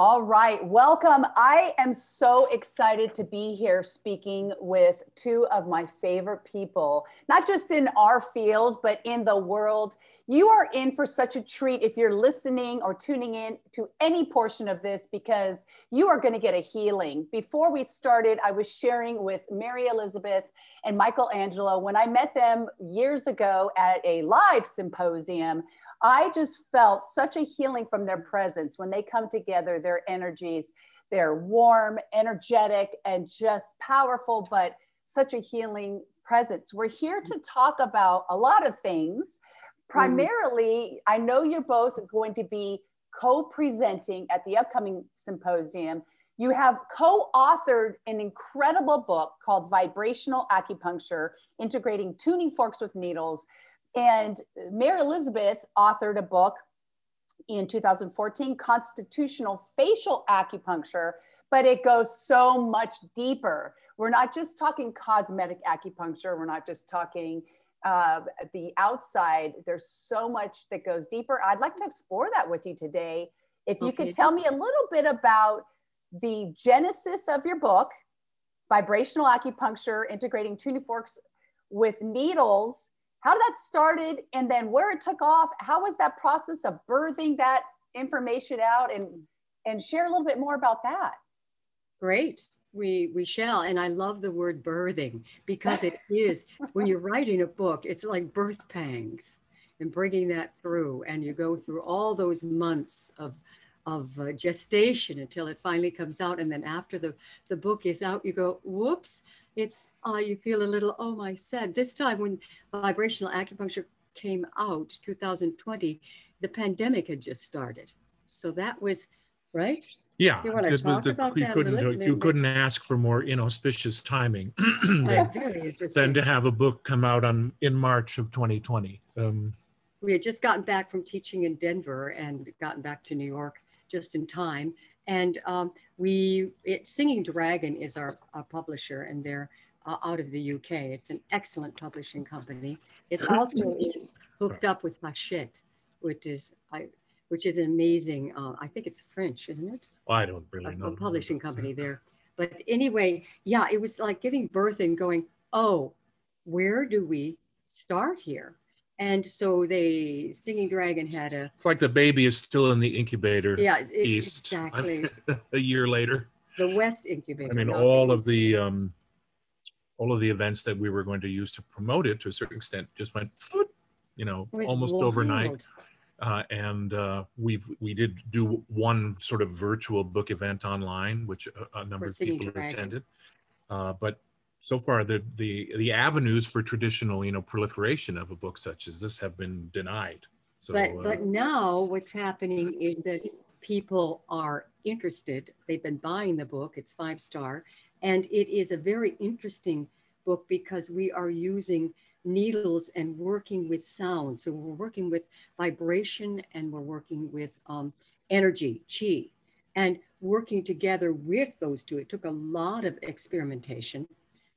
All right, welcome. I am so excited to be here speaking with two of my favorite people, not just in our field, but in the world. You are in for such a treat if you're listening or tuning in to any portion of this because you are going to get a healing. Before we started, I was sharing with Mary Elizabeth and Michelangelo when I met them years ago at a live symposium I just felt such a healing from their presence when they come together, their energies, they're warm, energetic, and just powerful, but such a healing presence. We're here to talk about a lot of things. Mm-hmm. Primarily, I know you're both going to be co presenting at the upcoming symposium. You have co authored an incredible book called Vibrational Acupuncture Integrating Tuning Forks with Needles and Mary Elizabeth authored a book in 2014, Constitutional Facial Acupuncture, but it goes so much deeper. We're not just talking cosmetic acupuncture, we're not just talking uh, the outside. There's so much that goes deeper. I'd like to explore that with you today. If you okay. could tell me a little bit about the genesis of your book, Vibrational Acupuncture Integrating Tuning Forks with Needles how did that started and then where it took off? How was that process of birthing that information out? And and share a little bit more about that. Great. We we shall. And i love the word birthing because it is when you're writing a book it's like birth pangs and bringing that through. And you go through all those months of of uh, gestation until it finally comes out and then after the the book is out you go whoops it's uh, you feel a little oh my sad. This time when vibrational acupuncture came out 2020 the pandemic had just started. So that was right? Yeah you, the, the, you couldn't you couldn't ask for more inauspicious timing than, than, to have a book come out on in march of 2020 um, we had just gotten back from teaching in denver and gotten back to new york just in time and um, we, it, Singing Dragon is our, our publisher, and they're uh, out of the UK. It's an excellent publishing company. It also is hooked up with Hachette, which is I, which is an amazing. Uh, I think it's French, isn't it? Well, I don't really know. A publishing company there. But anyway, yeah, it was like giving birth and going, oh, where do we start here? And so they Singing Dragon had a. It's like the baby is still in the incubator. Yeah, it, east, exactly. a year later. The West incubator. I mean, all of the um, all of the events that we were going to use to promote it to a certain extent just went, you know, almost wild. overnight. Uh, and uh, we we did do one sort of virtual book event online, which a, a number of people Dragon. attended. Uh, but so far the the the avenues for traditional you know proliferation of a book such as this have been denied. So but uh, but now what's happening is that people are interested. They've been buying the book. It's five star. And it is a very interesting book because we are using needles and working with sound. So we're working with vibration and we're working with um, energy chi and working together with those two. It took a lot of experimentation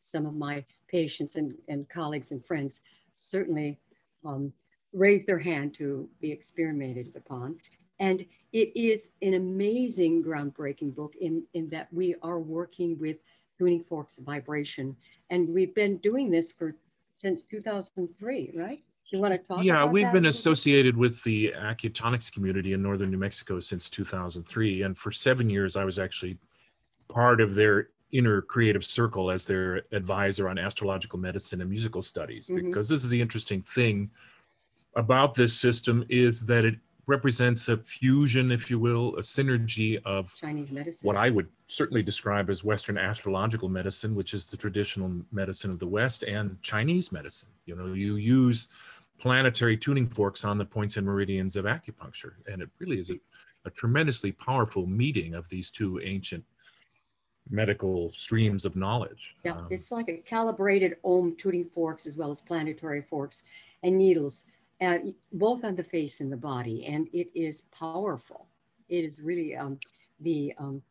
some of my patients and, and colleagues and friends certainly um, raised their hand to be experimented upon. And it is an amazing, groundbreaking book in, in that we are working with tuning forks vibration. And we've been doing this for since 2003, right? You want to talk yeah, we've been associated with the Acutonics community in northern New Mexico since 2003. And for seven years, I was actually part of their inner creative circle as their advisor on astrological medicine and musical studies mm-hmm. because this is the interesting thing about this system is that it represents a fusion if you will a synergy of chinese medicine what i would certainly describe as western astrological medicine which is the traditional medicine of the west and chinese medicine you know you use planetary tuning forks on the points and meridians of acupuncture and it really is a, a tremendously powerful meeting of these two ancient medical streams of knowledge. Yeah, um, it's like a calibrated ohm tuning forks as well as planetary forks and needles, uh, both on the face and the body, and it is powerful. It is really um, the. Um,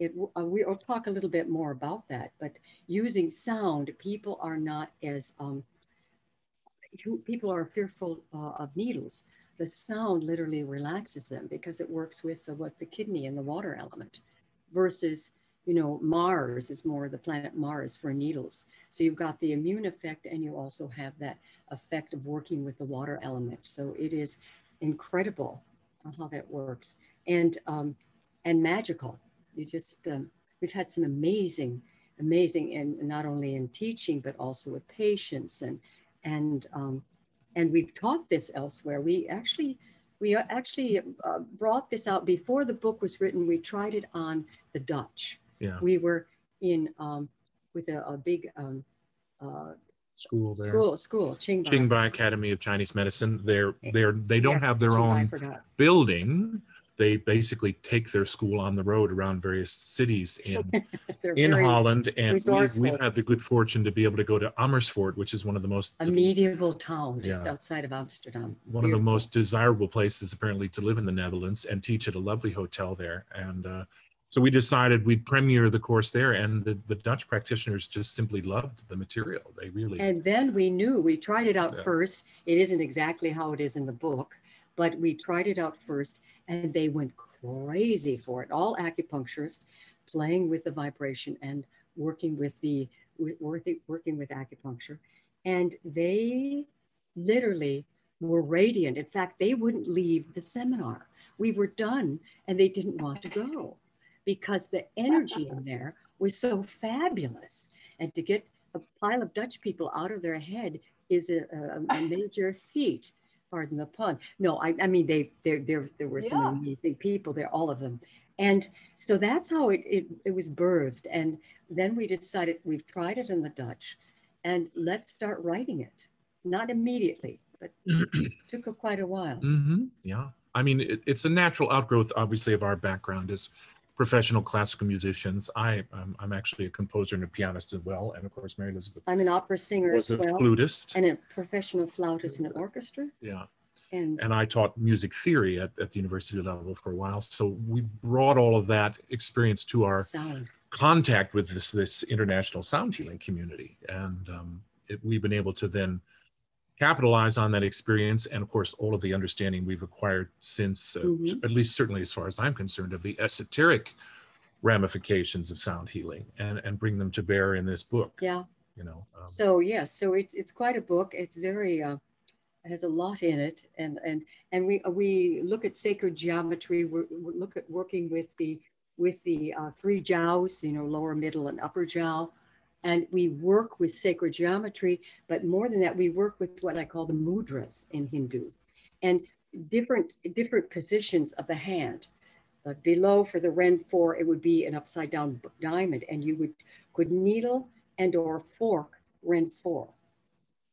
it, uh, we'll talk a little bit more about that, but using sound, people are not as um, people are fearful uh, of needles. the sound literally relaxes them because it works with the, what the kidney and the water element versus you know mars is more the planet mars for needles so you've got the immune effect and you also have that effect of working with the water element so it is incredible how that works and um, and magical you just um, we've had some amazing amazing and not only in teaching but also with patients and and um, and we've taught this elsewhere. We actually we actually uh, brought this out before the book was written. We tried it on the Dutch. Yeah. We were in um, with a, a big um, uh, school there. School, school, Qingbai. Qingbai Academy of Chinese Medicine. They're they're they don't yes, have their Qingbai, own building, they basically take their school on the road around various cities in in Holland, and we've, we've, had the good fortune to be able to go to Amersfoort, which is one of the most a medieval town just yeah, outside of Amsterdam. One Beautiful. of the most desirable places apparently to live in the Netherlands, and teach at a lovely hotel there. And uh, so we decided we'd premiere the course there, and the, the Dutch practitioners just simply loved the material. They really. And then we knew we tried it out yeah. first. It isn't exactly how it is in the book but we tried it out first and they went crazy for it. All acupuncturists playing with the vibration and working with the working, working with acupuncture. And they literally were radiant. In fact, they wouldn't leave the seminar. We were done and they didn't want to go because the energy in there was so fabulous. And to get a pile of Dutch people out of their head is a, a, a major feat pardon the pun. No, I, I mean, they, there, there, there were some yeah. amazing people there, all of them. And so that's how it, it, it was birthed. And then we decided we've tried it in the Dutch and let's start writing it. Not immediately, but it took a, quite a while. Mm-hmm. Yeah. I mean, it, it's a natural outgrowth, obviously, of our background as professional classical musicians. I, um, I'm actually a composer and a pianist as well. And of course, Mary Elizabeth. I'm an opera singer was as a flutist. And a professional flautist in an orchestra. Yeah. And, and I taught music theory at, at the university level for a while. So we brought all of that experience to our sound. contact with this, this international sound healing community. And um, it, we've been able to then capitalize on that experience and of course all of the understanding we've acquired since uh, mm-hmm. at least certainly as far as i'm concerned of the esoteric ramifications of sound healing and and bring them to bear in this book yeah. you know um, so yes yeah, so it's it's quite a book. It's very uh, has a lot in it and and and we we look at sacred geometry. We look at working with the with the uh, three jiaos you know lower middle and upper jiao and we work with sacred geometry, but more than that, we work with what I call the mudras in Hindu and different, different positions of the hand. Uh, below for the Ren 4, it would be an upside down diamond and you would could needle and or fork Ren 4.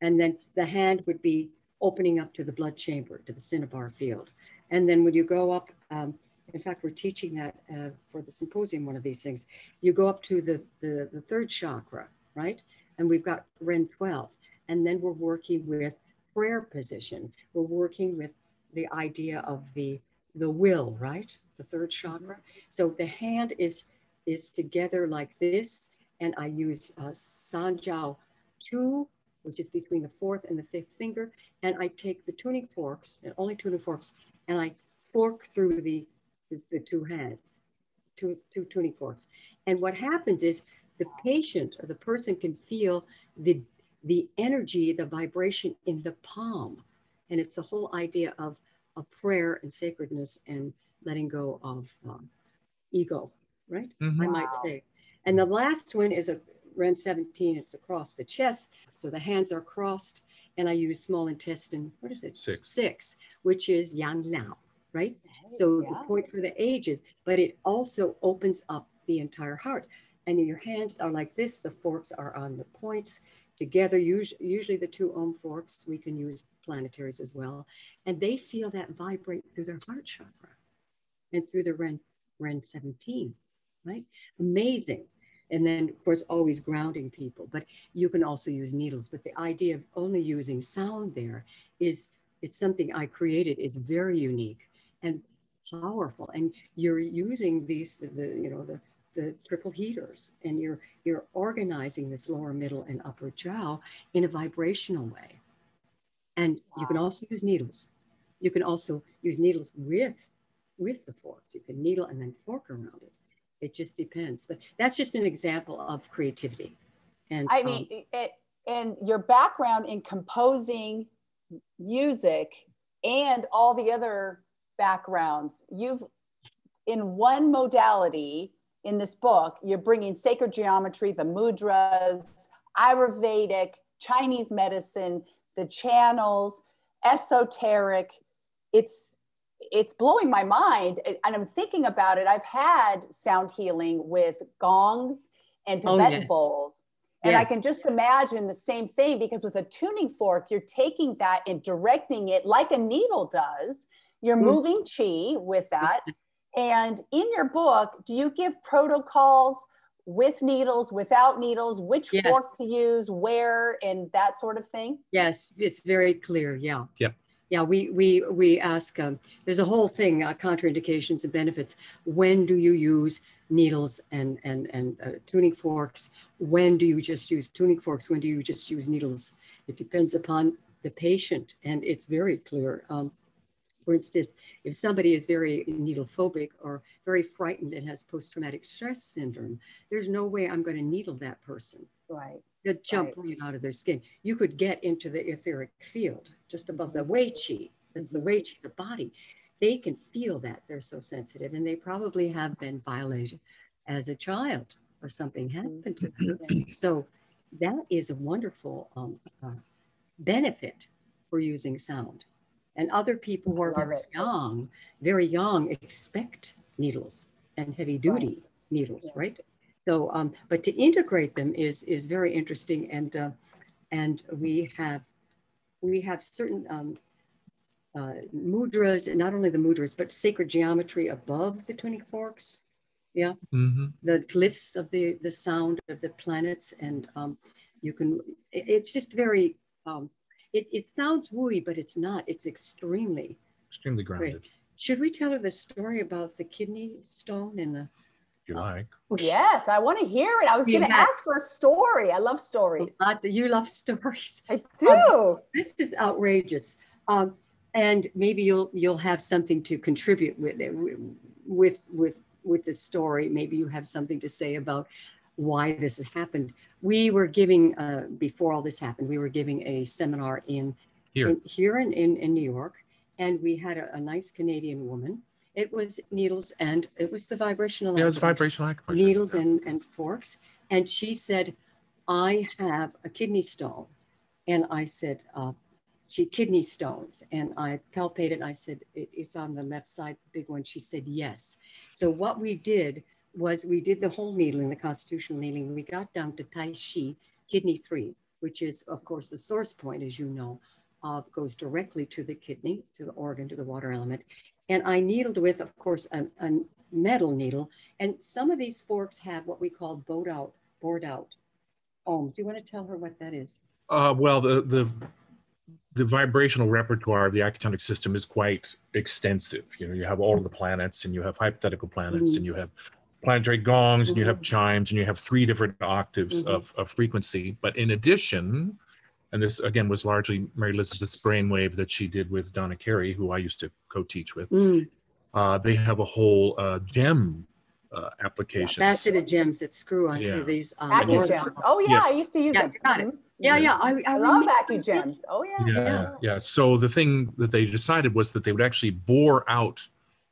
And then the hand would be opening up to the blood chamber, to the cinnabar field. And then when you go up um, in fact, we're teaching that uh, for the symposium, one of these things. You go up to the, the, the third chakra, right? And we've got Ren 12. And then we're working with prayer position. We're working with the idea of the, the will, right? The third chakra. So the hand is, is together like this. And I use uh, Sanjiao 2, which is between the fourth and the fifth finger. And I take the tuning forks, and only tuning forks, and I fork through the the, the two hands, two, two tuning forks. And what happens is the patient or the person can feel the, the energy, the vibration in the palm. And it's the whole idea of, of prayer and sacredness and letting go of um, ego, right? Mm-hmm. I might say. And the last one is a Ren 17, it's across the chest. So the hands are crossed, and I use small intestine, what is it? Six. Six, which is Yang Lao right? So yeah. the point for the ages, but it also opens up the entire heart. And your hands are like this, the forks are on the points together, usually, usually the two ohm forks, we can use planetaries as well. And they feel that vibrate through their heart chakra and through the Ren, Ren 17, right? Amazing. And then, of course, always grounding people, but you can also use needles. But the idea of only using sound there is, it's something I created, it's very unique and powerful. And you're using these, the, the you know, the, the triple heaters and you're, you're organizing this lower, middle, and upper jiao in a vibrational way. And wow. you can also use needles. You can also use needles with with the forks. You can needle and then fork around it. It just depends. But that's just an example of creativity. And I mean, um, it, and your background in composing music and all the other backgrounds, you've in one modality in this book, you're bringing sacred geometry, the mudras, Ayurvedic, Chinese medicine, the channels, esoteric. It's it's blowing my mind and I'm thinking about it. I've had sound healing with gongs and Tibetan oh, yes. bowls. And yes. I can just imagine the same thing because with a tuning fork, you're taking that and directing it like a needle does. You're mm. moving chi with that. And in your book, do you give protocols with needles, without needles, which yes. fork to use, where, and that sort of thing? Yes, it's very clear. Yeah. Yep. Yeah, we we we ask. Um, there's a whole thing, uh, contraindications and benefits. When do you use needles and and and uh, tuning forks? When do you just use tuning forks? When do you just use needles? It depends upon the patient, and it's very clear. Um, for instance, if somebody is very needle phobic or very frightened and has post-traumatic stress syndrome, there's no way I'm going to needle that person. Right. To jump right. right out of their skin. You could get into the etheric field just above the wei qi, that's the wei qi, the body. They can feel that they're so sensitive and they probably have been violated as a child or something happened to them. Mm-hmm. So that is a wonderful um, uh, benefit for using sound. And other people who are very it. young, very young, expect needles and heavy duty right. needles, yeah. right? So, um, but to integrate them is is very interesting, and uh, and we have we have certain um, uh, mudras, not only the mudras, but sacred geometry above the tuning forks. Yeah, mm-hmm. the glyphs of the the sound of the planets, and um, you can. It's just very um, it, it sounds wooey, but it's not. It's extremely extremely grounded. Great. Should we tell her the story about the kidney stone and the? If you like. Yes, I want to hear it. I was going to ask for a story. I love stories. Lots of, you love stories. I do. Um, this is outrageous. Um, and maybe you'll you'll have something to contribute with it, with with with the story. Maybe you have something to say about why this has happened. We were giving, uh, before all this happened, we were giving a seminar in here in, here in, in, in, New York, and we had a, a, nice Canadian woman. It was needles and it was the vibrational. Yeah, it was vibrational acupuncture. Needles and, and forks. And she said, I have a kidney stone. And I said, uh, she kidney stones. And I palpated. I said, it, it's on the left side, the big one. She said, yes. So what we did was we did the whole needling, the constitutional needling. We got down to Taixi, kidney three, which is, of course, the source point, as you know, of goes directly to the kidney, to the organ, to the water element. And I needled with, of course, a, a metal needle. And some of these forks have what we call bowed out, bored out. Oh, do you want to tell her what that is? Uh, well, the, the the vibrational repertoire of the acutonic system is quite extensive. You know, you have all of the planets and you have hypothetical planets mm-hmm. and you have planetary gongs and you have mm-hmm. chimes and you have three different octaves mm-hmm. of, of frequency. But in addition, and this again was largely Mary Elizabeth's brainwave that she did with Donna Carey, who I used to co-teach with. Mm. Uh, they have a whole uh, gem uh, applications. Yeah, faceted gems that screw onto yeah. these. Um, AccuGems. Oh yeah, yeah, I used to use yeah, them. Got it. Mm-hmm. Yeah, yeah. I, I, I love AccuGems. Oh yeah. yeah. Yeah, So the thing that they decided was that they would actually bore out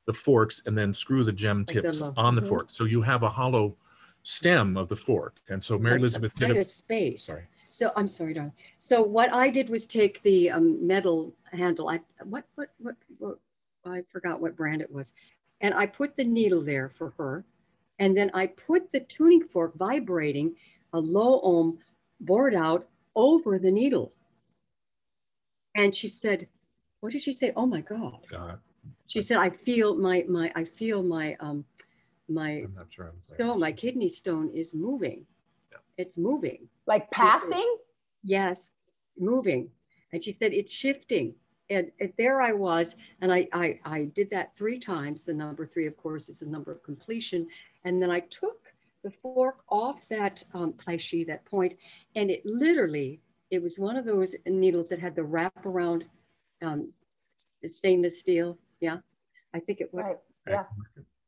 the forks and then screw the gem tips like on the mm-hmm. fork. So you have a hollow stem of the fork. And so Mary Elizabeth did a space. Sorry. So I'm sorry, darling. So what I did was take the um, metal handle. I what, what what what I forgot what brand it was, and I put the needle there for her, and then I put the tuning fork vibrating a low ohm bored out over the needle. And she said, "What did she say? Oh my God!" God. She said, I feel my, my, I feel my, um, my I'm not sure I'm stone, my kidney stone is moving. Yeah. It's moving. Like passing? Yes, moving. And she said, it's shifting. And, and there I was, and I, I, I did that three times. The number three, of course, is the number of completion. And then I took the fork off that um, cliche, that point, and it literally, it was one of those needles that had the wraparound um, stainless steel. Yeah, I think it was. Right. Yeah.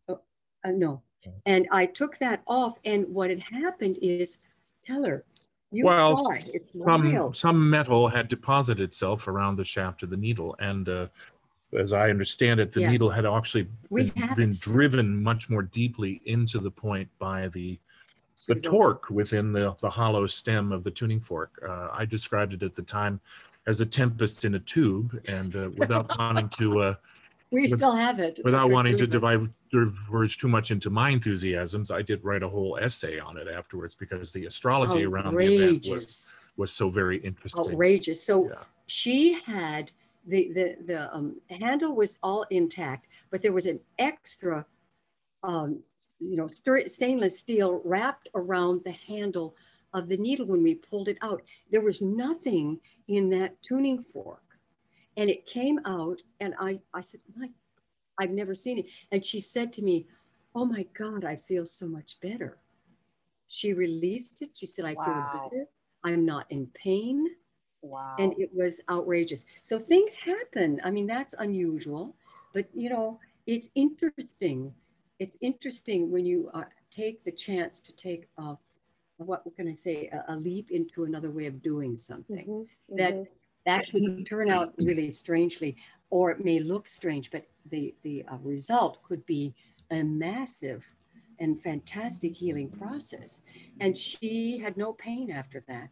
Uh, no, and I took that off, and what had happened is, Teller, you well, saw. It's some some metal had deposited itself around the shaft of the needle, and uh, as I understand it, the Yes. needle had actually We been, been driven much more deeply into the point by the the Result. torque within the, the hollow stem of the tuning fork. Uh, I described it at the time as a tempest in a tube, and uh, without wanting to uh, We still have it. without wanting to diverge too much into my enthusiasms, I did write a whole essay on it afterwards because the astrology around the event was was so very interesting. outrageous. So Yeah. she had the the the um, handle was all intact, but there was an extra, um, you know, stainless steel wrapped around the handle of the needle when we pulled it out. There was nothing in that tuning fork, and it came out, and I I said, my, I've never seen it, and she said to me, "Oh my God, I feel so much better." She released it. She said, "I Wow. feel better. I'm not in pain." Wow. and it was outrageous. So things happen. I mean, that's unusual, but you know, it's interesting. It's interesting when you uh, take the chance to take, uh, what can I say, a, a leap into another way of doing something Mhm, that mhm. That could turn out really strangely, or it may look strange, but the the uh, result could be a massive and fantastic healing process. And she had no pain after that.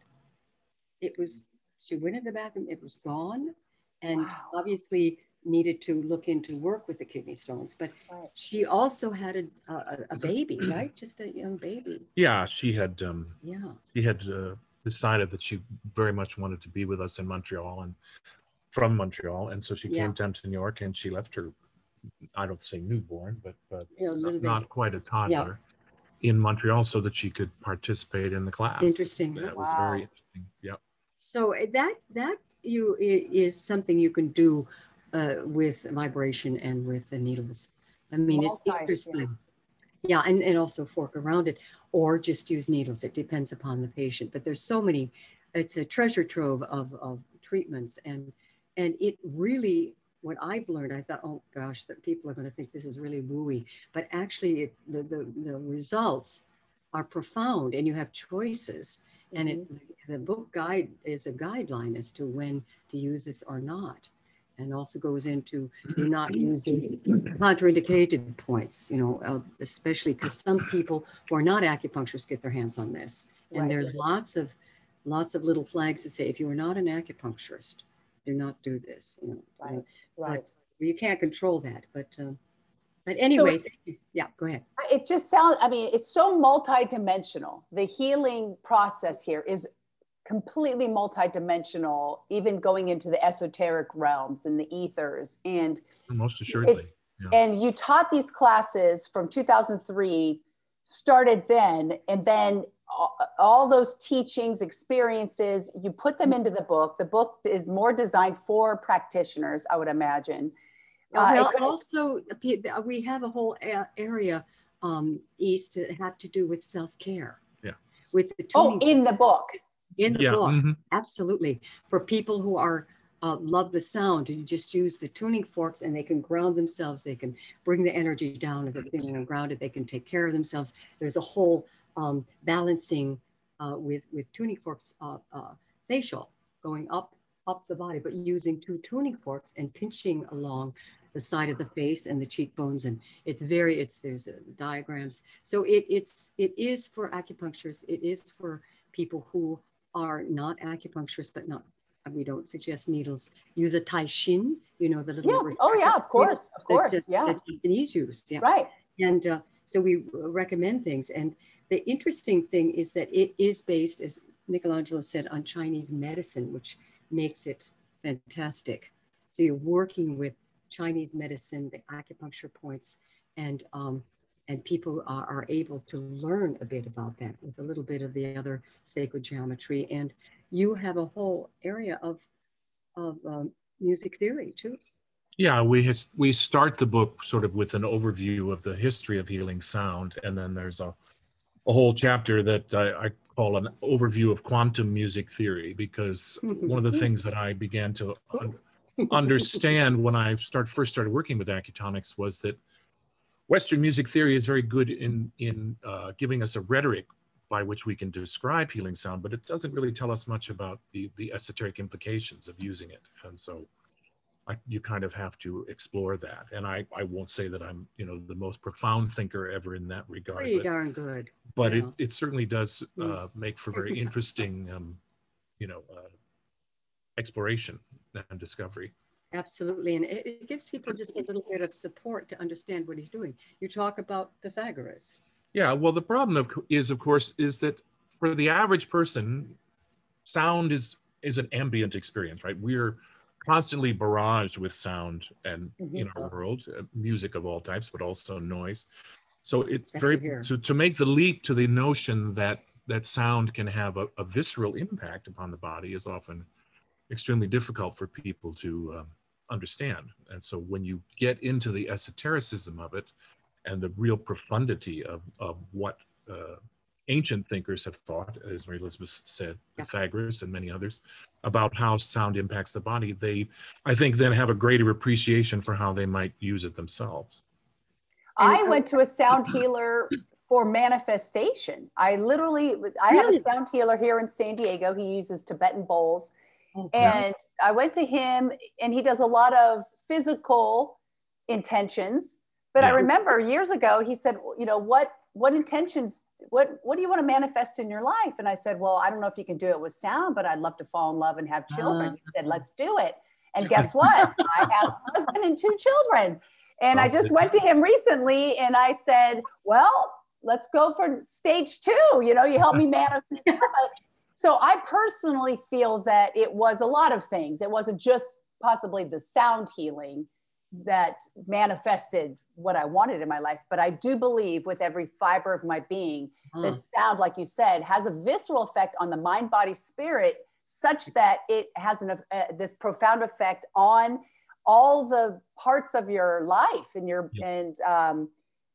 It was she went in the bathroom, it was gone, and Wow. obviously needed to look into work with the kidney stones. But she also had a, a, a baby, right? Just a young baby. Yeah, she had um, Yeah. she had uh, decided that she very much wanted to be with us in Montreal and from Montreal, and so she Yeah. came down to New York and she left her. I don't say newborn, but but Yeah, a little not quite a toddler in Montreal, so that she could participate in the class. Interesting. That was very interesting. Yep. So uh, that that you is something you can do uh, with vibration and with the needles. I mean, it's Multi, yeah. interesting. Yeah, and, and also fork around it, or just use needles. It depends upon the patient. But there's so many. It's a treasure trove of, of treatments, and and it really. What I've learned, I thought, oh gosh, that people are going to think this is really wooey, but actually, it, the, the the results are profound, and you have choices and it, mm-hmm. the book guide is a guideline as to when to use this or not and also goes into do not use these contraindicated points you know uh, especially because some people who are not acupuncturists get their hands on this and Right. there's lots of lots of little flags that say if you are not an acupuncturist do not do this you know Right. Right. you can't control that but um, but anyway yeah go ahead It just sounds, I mean, it's so multidimensional. The healing process here is completely multidimensional, even going into the esoteric realms and the ethers. And Most assuredly. and you taught these classes from 2003 started then and then all, all those teachings experiences you put them into the book the book is more designed for practitioners i would imagine Uh, Uh, well, also pe- we have a whole area um, east that have to do with self care. Yeah. With the oh in the book in the yeah. book, mhm. absolutely. For people who are uh, love the sound, you just use the tuning forks and they can ground themselves. They can bring the energy down. If they're feeling ungrounded, they can take care of themselves. There's a whole um, balancing uh, with with tuning forks uh, uh, facial going up up the body, but using two tuning forks and pinching along the side of the face and the cheekbones and it's very it's there's uh, diagrams so it it's it is for acupuncturists it is for people who are not acupuncturists but not we don't suggest needles. Use a teishin you know the little yeah. oh yeah of course of course that- yeah. that japanese use yeah. Right. And uh, so we recommend things. And the interesting thing is that it is based, as Michelangelo said, on Chinese medicine, which makes it fantastic. So you're working with Chinese medicine, the acupuncture points, and um, and people are, are able to learn a bit about that with a little bit of the other sacred geometry. And you have a whole area of of um, music theory too. Yeah, we has, we start the book sort of with an overview of the history of healing sound, and then there's a a whole chapter that I, I call an overview of quantum music theory because one of the things that I began to un- understand when I start first started working with Acutonics was that Western music theory is very good in in uh, giving us a rhetoric by which we can describe healing sound, but it doesn't really tell us much about the the esoteric implications of using it. And so, I, you kind of have to explore that. And I I won't say that I'm you know the most profound thinker ever in that regard. Pretty but, darn good. But it it certainly does mm. uh, make for very interesting um, you know uh, exploration and discovery. Absolutely. And it, it, gives people just a little bit of support to understand what he's doing. You talk about Pythagoras. Yeah. Well, the problem of, is, of course, is that for the average person, sound is is an ambient experience, right? We're constantly barraged with sound and mm-hmm. in our world, uh, music of all types, but also noise. So it's very to, to make the leap to the notion that that sound can have a, a visceral impact upon the body is often extremely difficult for people to um, understand. And so when you get into the esotericism of it and the real profundity of, of what uh, ancient thinkers have thought, as Mary Elizabeth said, Pythagoras and many others, about how sound impacts the body, they, I think, then have a greater appreciation for how they might use it themselves. I went to a sound healer for manifestation. I literally, I have a sound healer here in San Diego. He uses Tibetan bowls and I went to him, and he does a lot of physical intentions. But yeah. I remember years ago, he said, you know, what what intentions, what what do you want to manifest in your life? And I said, well, I don't know if you can do it with sound, but I'd love to fall in love and have children. Uh, he said, let's do it. And guess what? I have a husband and two children. And I just went to him recently, and I said, well, let's go for stage two. You know, you help me manifest. So I personally feel that it was a lot of things. It wasn't just possibly the sound healing that manifested what I wanted in my life, but I do believe with every fiber of my being mm. that sound, like you said, has a visceral effect on the mind, body, spirit, such that it has an, uh, this profound effect on all the parts of your life and your yeah. and um,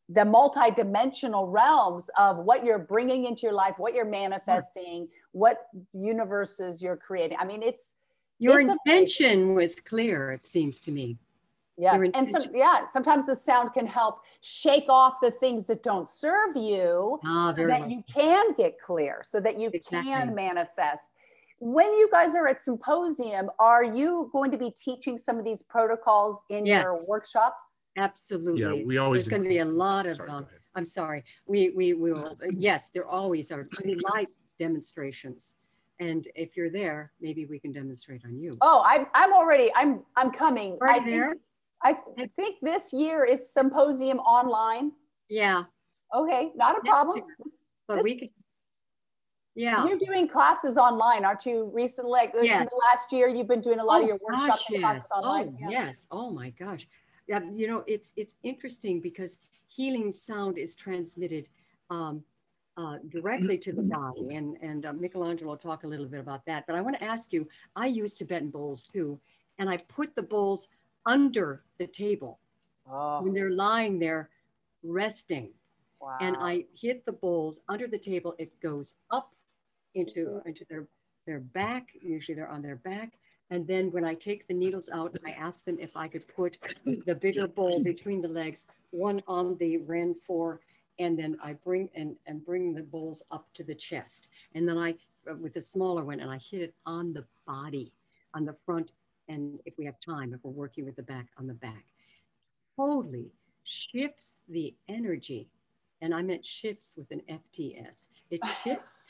the multi-dimensional realms of what you're bringing into your life what you're manifesting what universes you're creating i mean it's your it's intention amazing. was clear it seems to me yes and some yeah sometimes the sound can help shake off the things that don't serve you ah, so that you can get clear so that you exactly. can manifest when you guys are at symposium are you going to be teaching some of these protocols in yes. your workshop Absolutely. Yeah, we always. There's going to be a lot of. Sorry, um, I'm sorry. We we will. Yes, there always are live demonstrations, and if you're there, maybe we can demonstrate on you. Oh, I'm I'm already. I'm I'm coming. Right I there. Think, I think this year is symposium online. Yeah. Okay, not a problem. but this, we could. Yeah. You're doing classes online, aren't you? Recently, like yes. in the last year, you've been doing a lot oh, of your workshops gosh, yes. online. Oh, yeah. yes. Oh my gosh yeah, you know, it's it's interesting because healing sound is transmitted um, uh, directly to the body, and and uh, Michelangelo will talk a little bit about that. But I want to ask you, I use Tibetan bowls too, and I put the bowls under the table oh. when they're lying there resting, wow. and I hit the bowls under the table. It goes up into into their their back. Usually they're on their back and then when I take the needles out, I ask them if I could put the bigger bowl between the legs, one on the Ren 4, and then I bring and, and bring the bowls up to the chest. And then I, with the smaller one, and I hit it on the body, on the front, and if we have time, if we're working with the back, on the back. Totally shifts the energy. And I meant shifts with an FTS. It shifts,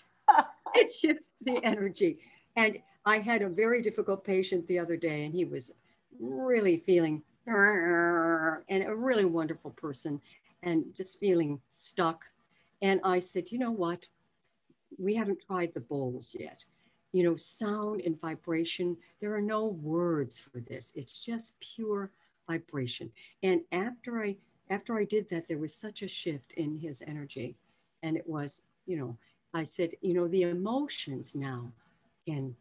it shifts the energy. And I had a very difficult patient the other day, and he was really feeling and a really wonderful person and just feeling stuck. And I said, you know what? We haven't tried the bowls yet. You know, sound and vibration, there are no words for this. It's just pure vibration. And after I after I did that, there was such a shift in his energy. And it was, you know, I said, you know, the emotions now can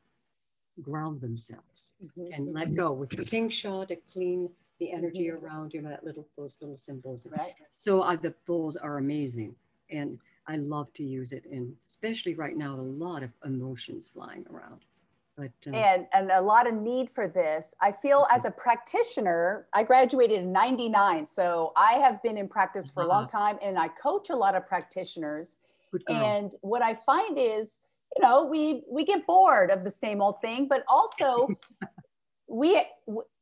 ground themselves mm-hmm. and let go with the tingsha to clean the energy mm-hmm. around you know that little those little cymbals right so uh, the bowls are amazing and i love to use it and especially right now a lot of emotions flying around But, uh, and and a lot of need for this. I feel as a practitioner, I graduated in 99. So I have been in practice for uh-huh. a long time and I coach a lot of practitioners. And what I find is, you know, we we get bored of the same old thing, but also we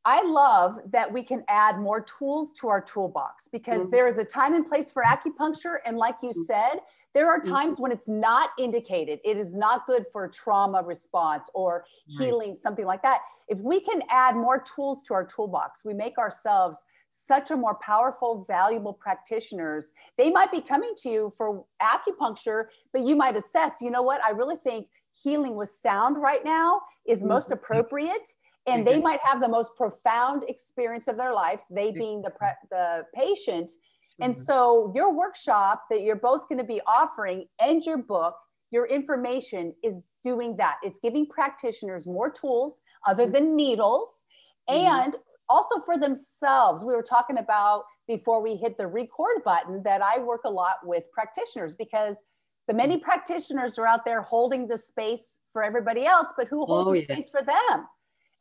I love that we can add more tools to our toolbox because mm-hmm. there is a time and place for acupuncture. And like you mm-hmm. said, there are mm-hmm. times mm-hmm. when it's not indicated. It is not good for trauma response or healing, right. something like that. If we can add more tools to our toolbox, we make ourselves such a more powerful, valuable practitioners. They might be coming to you for acupuncture, but you might assess, you know what, I really think healing with sound right now is most mm-hmm. appropriate and they might have the most profound experience of their lives they being the pre- the patient and mm-hmm. so your workshop that you're both going to be offering and your book your information is doing that it's giving practitioners more tools other mm-hmm. than needles and also for themselves we were talking about before we hit the record button that i work a lot with practitioners because the many mm-hmm. practitioners are out there holding the space for everybody else but who holds oh, the yes. space for them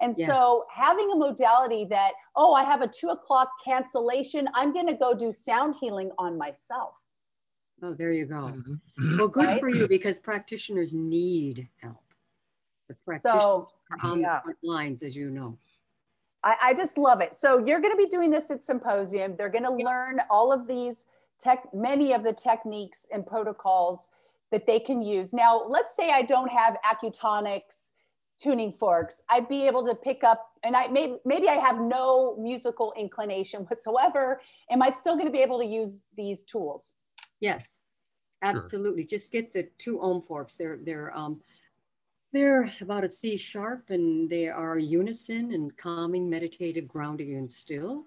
and yeah. so having a modality that, oh, I have a two o'clock cancellation, I'm going to go do sound healing on myself. Oh, there you go. Mm-hmm. Well, good right? for you because practitioners need help. The practitioners so, are on yeah. the front lines, as you know. I, I just love it. So you're going to be doing this at symposium. They're going to learn all of these tech, many of the techniques and protocols that they can use. Now, let's say I don't have Acutonics tuning forks, I'd be able to pick up, and I maybe maybe I have no musical inclination whatsoever. Am I still going to be able to use these tools? Yes, absolutely. Sure. Just get the two ohm forks. They're they're um they're about a C sharp, and they are unison and calming, meditative, grounding, and still.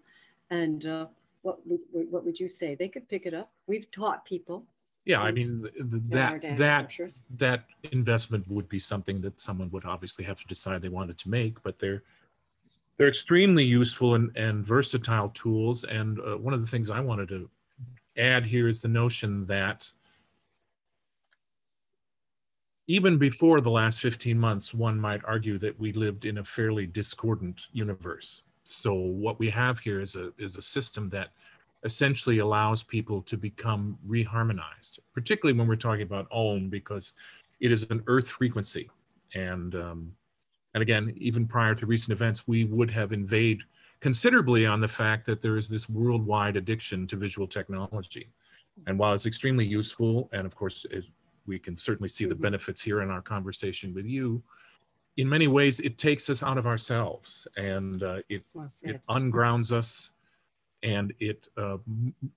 And uh, what what would you say? They could pick it up. We've taught people yeah i mean that that that investment would be something that someone would obviously have to decide they wanted to make but they're they're extremely useful and, and versatile tools and uh, one of the things i wanted to add here is the notion that even before the last 15 months one might argue that we lived in a fairly discordant universe so what we have here is a is a system that essentially allows people to become reharmonized, particularly when we're talking about Om, because it is an earth frequency. And, um, and again, even prior to recent events, we would have invaded considerably on the fact that there is this worldwide addiction to visual technology. And while it's extremely useful, and of course, we can certainly see the mm-hmm. benefits here in our conversation with you, in many ways, it takes us out of ourselves and uh, it, it ungrounds us and it uh,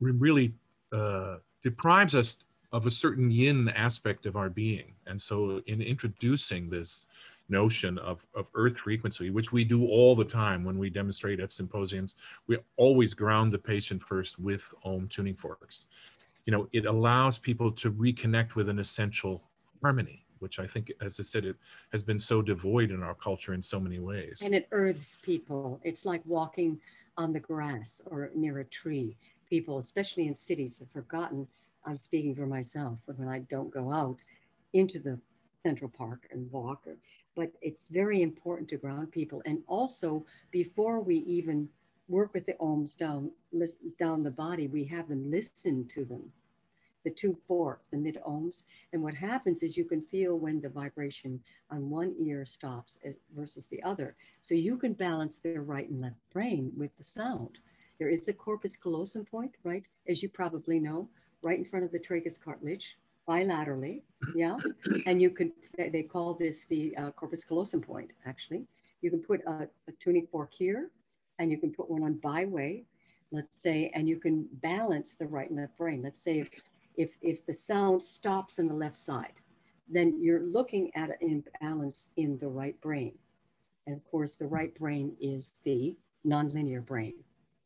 really uh, deprives us of a certain yin aspect of our being. And so, in introducing this notion of, of earth frequency, which we do all the time when we demonstrate at symposiums, we always ground the patient first with ohm tuning forks. You know, it allows people to reconnect with an essential harmony, which I think, as I said, it has been so devoid in our culture in so many ways. And it earths people. It's like walking on the grass or near a tree. People, especially in cities, have forgotten. I'm speaking for myself when I don't go out into the Central Park and walk. But it's very important to ground people. And also, before we even work with the ohms down, down the body, we have them listen to them the two forks, the mid ohms. And what happens is you can feel when the vibration on one ear stops as, versus the other. So you can balance the right and left brain with the sound. There is a corpus callosum point, right? As you probably know, right in front of the tragus cartilage, bilaterally. Yeah. And you can, they call this the uh, corpus callosum point, actually. You can put a, a tuning fork here and you can put one on Baihui, let's say, and you can balance the right and left brain. Let's say if if, if the sound stops in the left side, then you're looking at an imbalance in the right brain. And of course, the right brain is the nonlinear brain,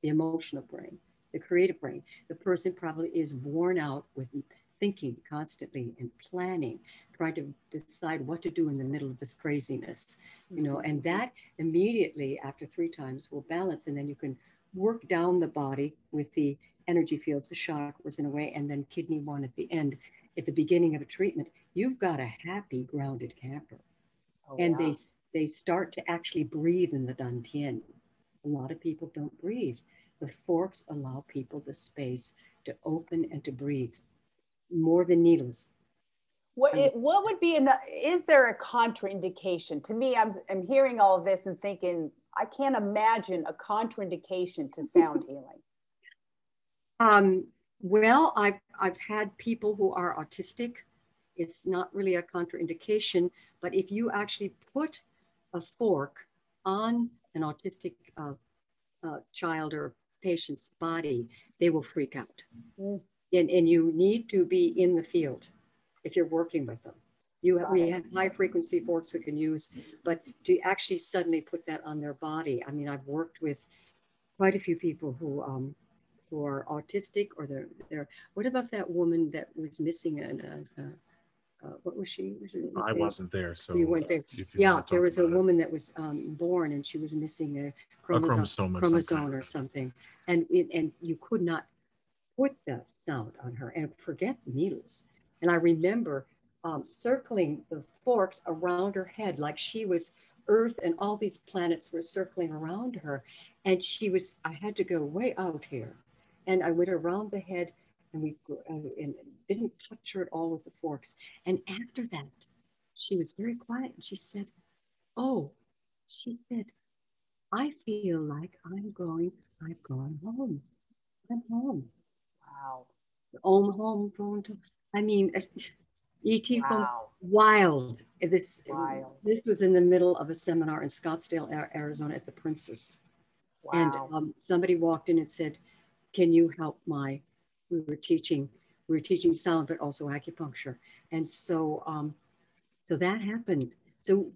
the emotional brain, the creative brain. The person probably is worn out with thinking constantly and planning, trying to decide what to do in the middle of this craziness, you know, mm-hmm. and that immediately after three times will balance. And then you can work down the body with the energy fields, the chakras in a way, and then kidney one at the end, at the beginning of a treatment, you've got a happy, grounded camper. Oh, and wow. they they start to actually breathe in the dantian. A lot of people don't breathe. The forks allow people the space to open and to breathe more than needles. What, it, what would be enough? Is there a contraindication? To me, I'm, I'm hearing all of this and thinking, I can't imagine a contraindication to sound healing. Um, well, I've, I've had people who are autistic. It's not really a contraindication, but if you actually put a fork on an autistic uh, uh, child or patient's body, they will freak out. Mm. And, and you need to be in the field if you're working with them. You have, we have high frequency forks we can use, but to actually suddenly put that on their body, I mean, I've worked with quite a few people who um, who are autistic or they're, they're what about that woman that was missing an, uh, uh, what was she? Was I wasn't there, so you went there. You yeah, there was a woman that was um, born and she was missing a chromosome, a chromosome, chromosome or, something, and it, and you could not put the sound on her and forget the needles. And I remember um, circling the forks around her head like she was Earth and all these planets were circling around her, and she was. I had to go way out here, and I went around the head and we uh, and didn't touch her at all with the forks. And after that, she was very quiet and she said, Oh, she said, I feel like I'm going, I've gone home. I'm home. Wow. Home, home, to, I mean, ET wow. from wild. This, wild. this was in the middle of a seminar in Scottsdale, Arizona at the Princess. Wow. And um, somebody walked in and said, can you help my we were teaching we were teaching sound but also acupuncture and so um, so that happened so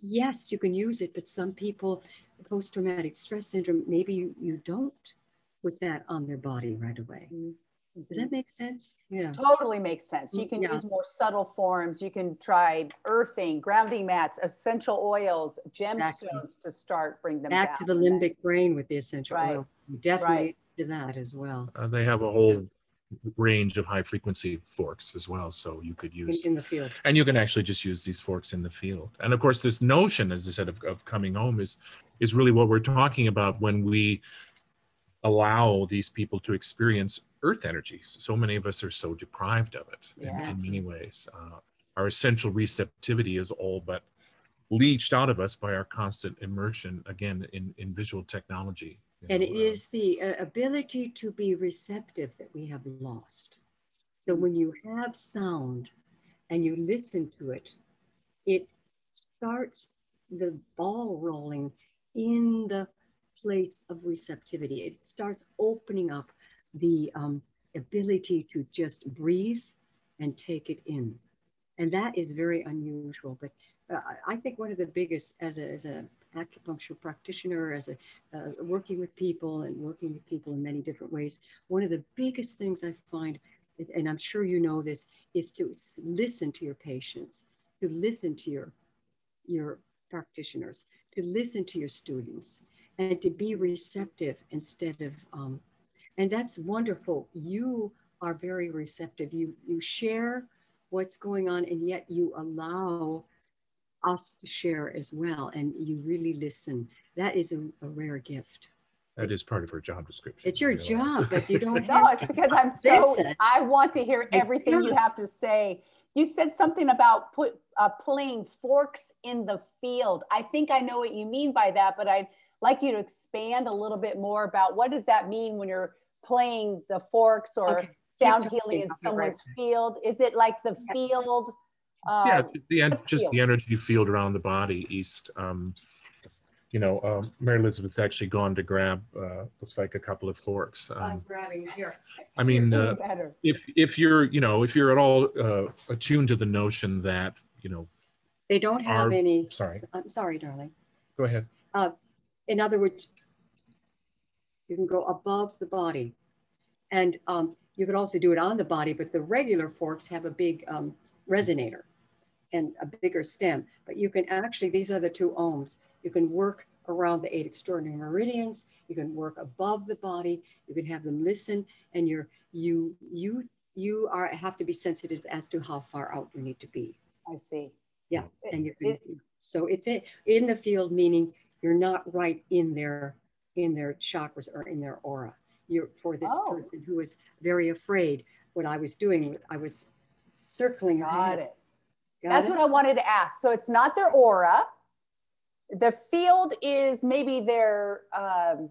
yes you can use it but some people post-traumatic stress syndrome maybe you, you don't put that on their body right away mm-hmm. Does that make sense? Yeah. Totally makes sense. You can yeah. use more subtle forms. You can try earthing, grounding mats, essential oils, gemstones to start bring them back to the limbic brain with the essential right. oil. Definitely right. to that as well. Uh, they have a whole range of high frequency forks as well. So you could use in the field, and you can actually just use these forks in the field. And of course, this notion, as I said, of, of coming home is is really what we're talking about when we allow these people to experience earth energy. So many of us are so deprived of it in, in, many ways. Uh, our essential receptivity is all but leached out of us by our constant immersion again in, in visual technology and it is the uh, ability to be receptive that we have lost. So when you have sound and you listen to it, it starts the ball rolling in the place of receptivity. It starts opening up the um, ability to just breathe and take it in. And that is very unusual. But uh, I think one of the biggest, as a, as a acupuncture practitioner, as a uh, working with people and working with people in many different ways, one of the biggest things I find, and I'm sure you know this, is to listen to your patients, to listen to your your practitioners, to listen to your students, and to be receptive instead of. Um, and that's wonderful. You are very receptive. You you share what's going on, and yet you allow us to share as well. And you really listen. That is a, a rare gift. That is part of her job description. It's your job, but you don't. no, it's because I'm so. I want to hear everything you have to say. You said something about put uh, playing forks in the field. I think I know what you mean by that, but I'd like you to expand a little bit more about what does that mean when you're playing the forks or okay. sound healing in someone's right. field? Is it like the field? Um, yeah, the end, just the energy field around the body east. Um, you know, um, Mary Elizabeth's actually gone to grab, uh, looks like a couple of forks. Um, I'm grabbing here. I mean, uh, if if you're, you know, if you're at all uh, attuned to the notion that, you know, they don't have our, any. Sorry. I'm sorry, darling. Go ahead. In other words, you can go above the body, and um, you can also do it on the body. But the regular forks have a big um, resonator and a bigger stem. But you can actually, these are the two ohms. You can work around the eight extraordinary meridians. You can work above the body. You can have them listen, and you're you you you are have to be sensitive as to how far out you need to be. I see. Yeah, and you can. It, So it's a, in the field, meaning you're not right in their in their chakras or in their aura. You're for this oh. person who is very afraid. What I was doing, I was circling. Got it. Got That's it? what I wanted to ask. So it's not their aura. The field is maybe their um,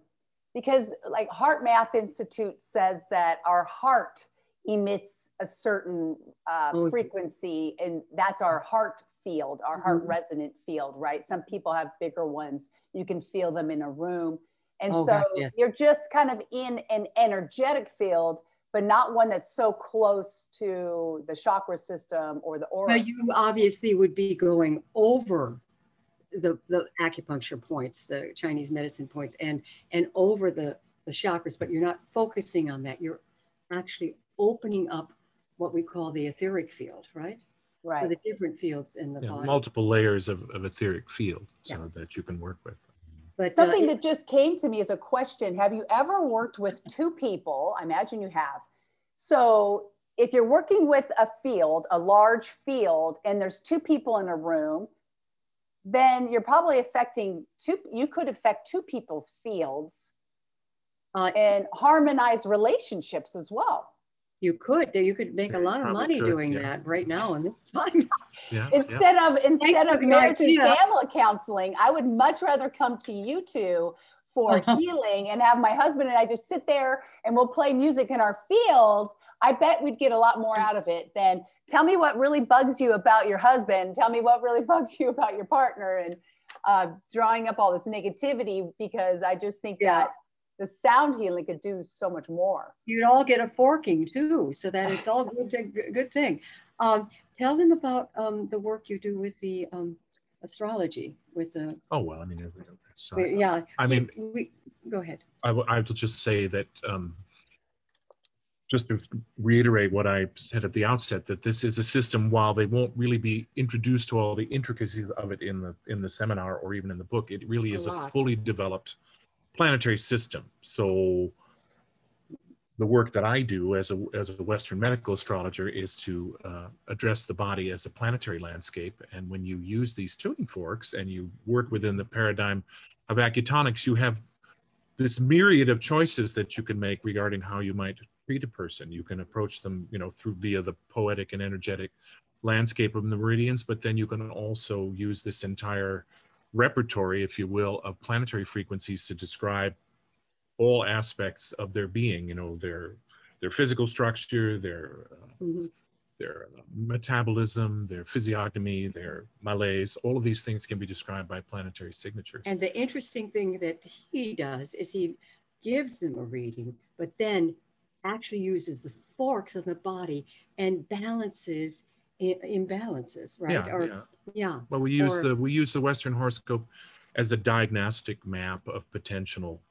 because like HeartMath Institute says that our heart emits a certain uh, oh. frequency and that's our heart field our heart mm-hmm. resonant field right some people have bigger ones you can feel them in a room and oh, so God, yeah. you're just kind of in an energetic field but not one that's so close to the chakra system or the aura. Now you obviously would be going over the, the acupuncture points, the Chinese medicine points, and and over the, the chakras, but you're not focusing on that. You're actually opening up what we call the etheric field, right? Right. So the different fields in the yeah, body. Multiple layers of, of etheric field so yeah. that you can work with. But uh, something uh, that just came to me as a question: Have you ever worked with two people? I imagine you have. So if you're working with a field, a large field, and there's two people in a room, then you're probably affecting two. You could affect two people's fields uh, and harmonize relationships as well. You could. You could make a lot of money could, doing yeah. that right now in this time. Yeah, instead yeah. of instead of marriage and family counseling, I would much rather come to you two for healing and have my husband and I just sit there and we'll play music in our field. I bet we'd get a lot more out of it than tell me what really bugs you about your husband. Tell me what really bugs you about your partner and uh, drawing up all this negativity because I just think yeah. that the sound healing could do so much more. You'd all get a forking too, so that it's all good, good thing. Um, tell them about um, the work you do with the um, astrology, with the. Oh well, I mean, sorry. yeah. I mean, we, go ahead. I, w- I will just say that um, just to reiterate what I said at the outset, that this is a system. While they won't really be introduced to all the intricacies of it in the in the seminar or even in the book, it really is a, a fully developed planetary system. So the work that I do as a, as a Western medical astrologer is to uh, address the body as a planetary landscape. And when you use these tuning forks and you work within the paradigm of acutonics, you have this myriad of choices that you can make regarding how you might treat a person. You can approach them, you know, through via the poetic and energetic landscape of the meridians, but then you can also use this entire repertory, if you will, of planetary frequencies to describe all aspects of their being. You know, their their physical structure, their uh, mm-hmm. their uh, metabolism, their physiognomy, their malaise. All of these things can be described by planetary signatures. And the interesting thing that he does is he gives them a reading, but then actually uses the forks of the body and balances imbalances, right? Yeah, or, yeah. yeah. Well, we use or, the we use the Western horoscope as a diagnostic map of potential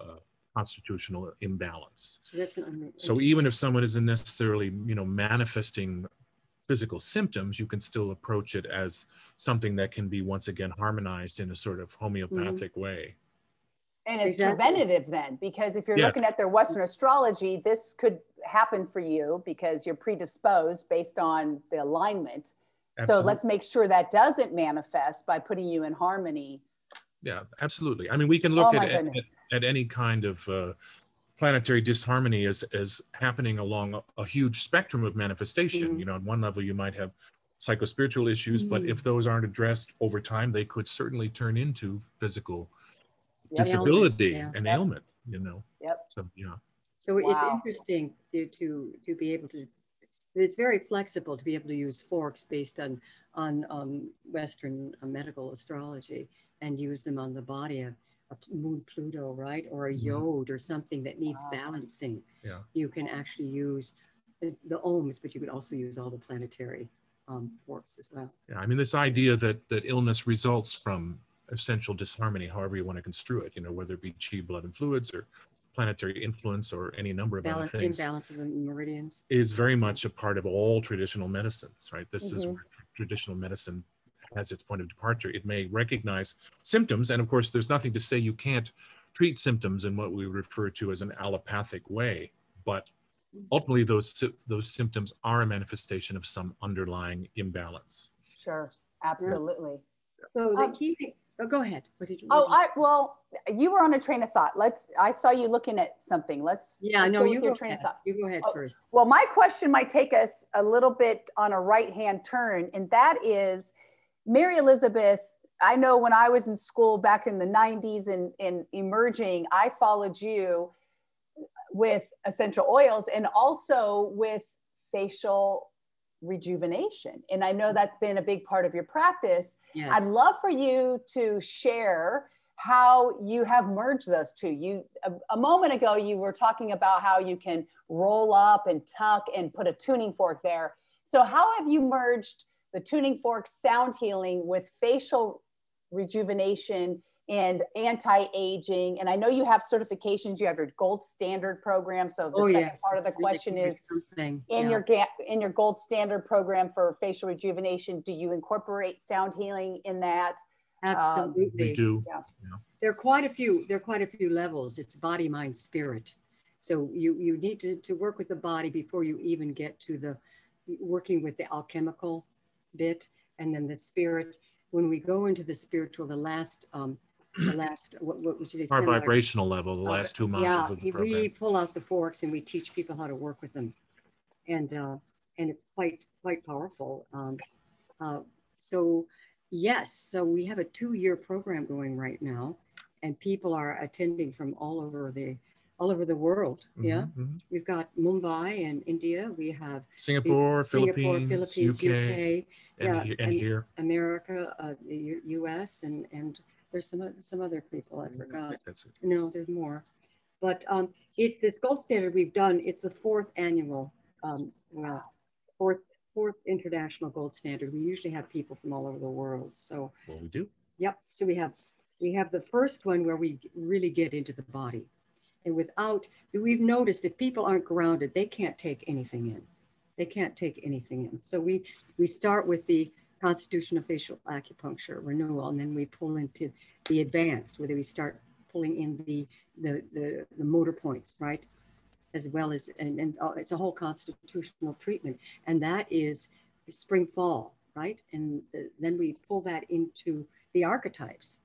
uh, constitutional imbalance. So, that's an, so even if someone isn't necessarily, you know, manifesting physical symptoms, you can still approach it as something that can be once again harmonized in a sort of homeopathic mm-hmm. way. And it's exactly. preventative then, because if you're yes. looking at their Western astrology, this could happen for you because you're predisposed based on the alignment. Absolutely. So let's make sure that doesn't manifest by putting you in harmony. Yeah, absolutely. I mean, we can look oh at, at, at, any kind of uh, planetary disharmony as, as happening along a, a huge spectrum of manifestation. Mm-hmm. You know, on one level, you might have psychospiritual issues, mm-hmm. but if those aren't addressed over time, they could certainly turn into physical yep. disability yeah. and yep. ailment, you know? Yep. So, yeah. So wow. it's interesting to, to, to be able to, it's very flexible to be able to use forks based on, on um, Western uh, medical astrology and use them on the body of a moon Pluto, right? Or a mm-hmm. yod or something that needs wow. balancing. Yeah. You can actually use the, the ohms, but you could also use all the planetary um, forks as well. Yeah, I mean, this idea that that illness results from essential disharmony, however you want to construe it, you know, whether it be chi, blood, and fluids or planetary influence or any number of Balance, other things. Imbalance of the meridians. Is very much a part of all traditional medicines, right? This mm-hmm. is where traditional medicine has its point of departure. It may recognize symptoms, and of course, there's nothing to say you can't treat symptoms in what we refer to as an allopathic way, but ultimately those those symptoms are a manifestation of some underlying imbalance. Sure, absolutely. So the um, key thing, oh, go ahead. What did you? Oh, I well, you were on a train of thought. Let's. I saw you looking at something. Let's. Yeah, let's no, you go train ahead. of thought. You go ahead oh, first. Well, my question might take us a little bit on a right hand turn, and that is, Mary Elizabeth. I know when I was in school back in the 90s and, in emerging, I followed you with essential oils and also with facial rejuvenation. And I know mm-hmm. that's been a big part of your practice. Yes. I'd love for you to share how you have merged those two. You a, a, moment ago you were talking about how you can roll up and tuck and put a tuning fork there. So how have you merged the tuning fork sound healing with facial rejuvenation and anti-aging and i know you have certifications you have your gold standard program so the oh, second yes. part of the question is something. in yeah. your in your gold standard program for facial rejuvenation do you incorporate sound healing in that absolutely um, we do yeah. yeah. there are quite a few there are quite a few levels it's body mind spirit so you you need to, to work with the body before you even get to the working with the alchemical bit and then the spirit when we go into the spiritual the last um, the last, what, what would you say? Our vibrational level, the last two months. Yeah, of the we pull out the forks and we teach people how to work with them. And, uh, and it's quite, quite powerful. Um, uh, so yes, so we have a two-year program going right now and people are attending from all over the, all over the world. Mhm, Yeah. mhm. We've got Mumbai and India. We have Singapore, Singapore, Philippines, UK, and yeah, and and- here. America, uh, the U- US and, and there's some some other people I mm, forgot. That's it. No, there's more. But um, it this gold standard we've done. It's the fourth annual, um, well, fourth fourth international gold standard. We usually have people from all over the world. So well, we do. Yep. So we have we have the first one where we really get into the body, and without we've noticed if people aren't grounded, they can't take anything in. They can't take anything in. So we we start with the constitution of facial acupuncture renewal, and then we pull into the advanced, whether we start pulling in the the the, the motor points, right, as well as and, and uh, it's a whole constitutional treatment, and that is spring fall, right, and the, then we pull that into the archetypes,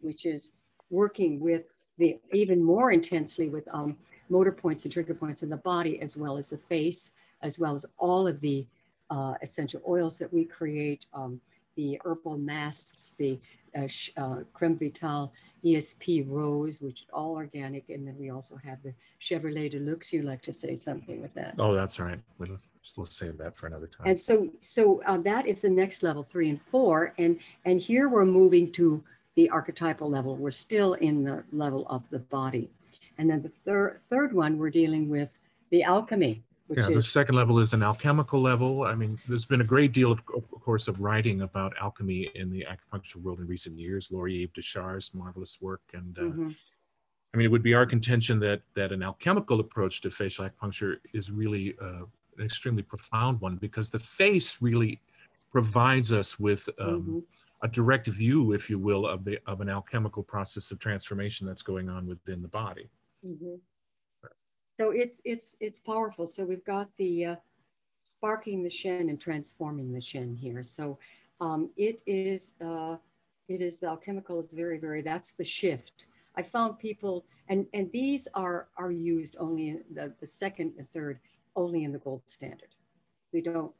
which is working with the even more intensely with um, motor points and trigger points in the body, as well as the face, as well as all of the uh, essential oils that we create, um, the herbal masks, the uh, uh, Creme Vital ESP Rose, which is all organic. And then we also have the Chevrolet Deluxe. You like to say something with that? Oh, that's right. We'll still save that for another time. And so, so uh, that is the next level three and four. And, and here we're moving to the archetypal level. We're still in the level of the body. And then the third, third one, we're dealing with the alchemy yeah, is, the second level is an alchemical level. I mean, there's been a great deal, of, of course, of writing about alchemy in the acupuncture world in recent years. Lorie Dechar's marvelous work, and uh, mm-hmm. I mean, it would be our contention that that an alchemical approach to facial acupuncture is really uh, an extremely profound one because the face really provides us with um, mm-hmm. a direct view, if you will, of the of an alchemical process of transformation that's going on within the body. Mm-hmm. So it's it's it's powerful. So we've got the uh, sparking the shen and transforming the shen here. So um, it is uh, it is the alchemical is very very that's the shift. I found people and and these are are used only in the the second and third only in the gold standard. We don't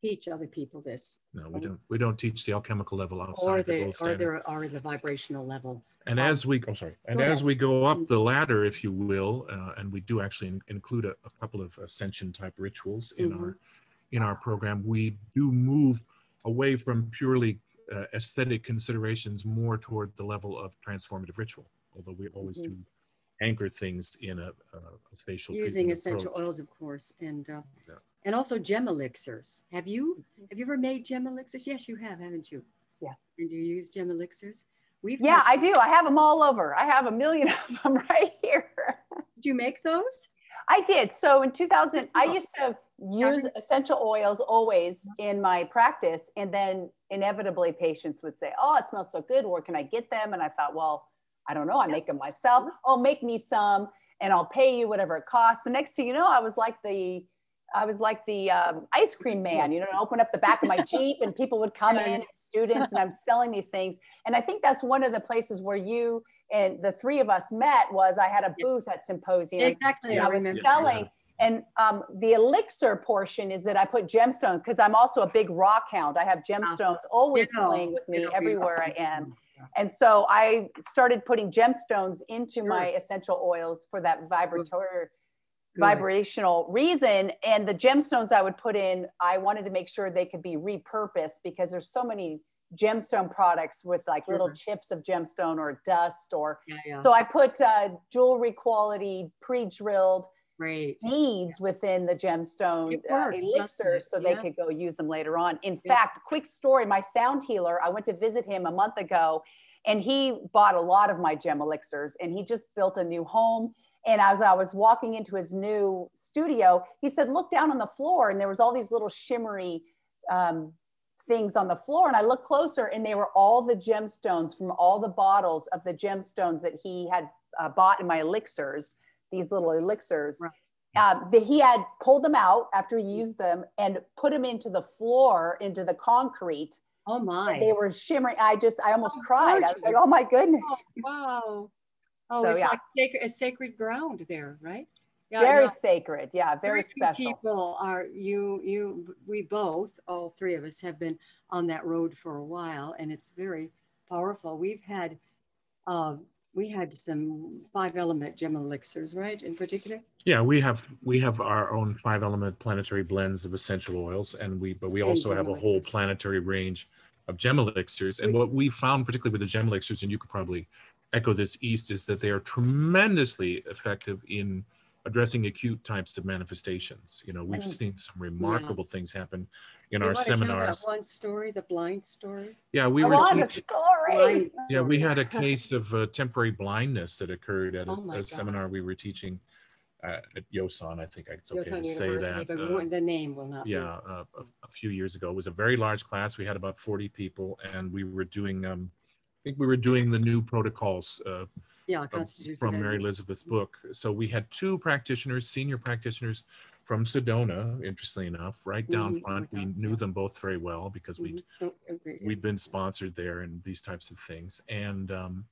teach other people this. No, we don't. We don't teach the alchemical level outside or the, the gold standard. Or the, or the vibrational level. And as we, oh, sorry, and as we go up the ladder, if you will, uh, and we do actually in, include a, a, couple of ascension type rituals in mm-hmm. our in our program, we do move away from purely uh, aesthetic considerations more toward the level of transformative ritual. Although we always mm-hmm. do anchor things in a, a, a facial using essential approach. oils, of course, and uh, yeah and also gem elixirs. Have you mm-hmm. have you ever made gem elixirs? Yes, you have, haven't you? Yeah. And do you use gem elixirs? We've yeah, I do. I have them all over. I have a million of them right here. Did you make those? I did. So in 2000, I used to use essential oils always in my practice. And then inevitably patients would say, Oh, it smells so good. Where can I get them? And I thought, Well, I don't know. I make them myself. Oh, make me some and I'll pay you whatever it costs. So next thing you know, I was like the I was like the um, ice cream man, you know, open up the back of my Jeep and people would come in, students, and I'm selling these things. And I think that's one of the places where you and the three of us met was I had a booth at Symposium. Exactly. I was selling. And um, the elixir portion is that I put gemstones because I'm also a big rock hound. I have gemstones always playing with me everywhere I am. And so I started putting gemstones into sure. my essential oils for that vibratory vibrational reason. And the gemstones I would put in, I wanted to make sure they could be repurposed because there's so many gemstone products with like sure. little chips of gemstone or dust or yeah, yeah. so I put uh, jewelry quality pre-drilled Great. beads within the gemstone uh, elixirs so yeah. they could go use them later on. In fact, quick story, my sound healer, I went to visit him a month ago and he bought a lot of my gem elixirs and he just built a new home and as I was walking into his new studio, he said, "Look down on the floor," and there was all these little shimmery um, things on the floor. And I looked closer, and they were all the gemstones from all the bottles of the gemstones that he had uh, bought in my elixirs. These little elixirs. Right. Um, that he had pulled them out after he used them and put them into the floor, into the concrete. Oh my! They were shimmering. I just, I almost oh, cried. Gorgeous. I was like, "Oh my goodness!" Oh, wow. Oh, so, it's yeah. like sacred, a sacred ground there, right? Yeah, very no, sacred. Yeah, very, very special. People are you you we both all three of us have been on that road for a while, and it's very powerful. We've had um, we had some five element gem elixirs, right? In particular. Yeah, we have we have our own five element planetary blends of essential oils, and we but we also have a whole planetary range of gem elixirs. And what we found, particularly with the gem elixirs, and you could probably echo this east is that they are tremendously effective in addressing acute types of manifestations. You know, we've mm. seen some remarkable yeah. things happen in you our seminars. one story, the blind story. Yeah, we I were. Want a story. Yeah, we had a case of uh, temporary blindness that occurred at a, oh a seminar we were teaching uh, at Yosan. I think it's okay Yosan to say that. Uh, the name will not. Yeah, uh, a, a, few years ago, it was a very large class. We had about forty people, and we were doing um, think we were doing the new protocols uh, yeah, from Mary Elizabeth's book. So we had two practitioners, senior practitioners from Sedona, interestingly enough, right down mm-hmm. front. We knew them both very well because we mm-hmm. we'd been sponsored there and these types of things. And um,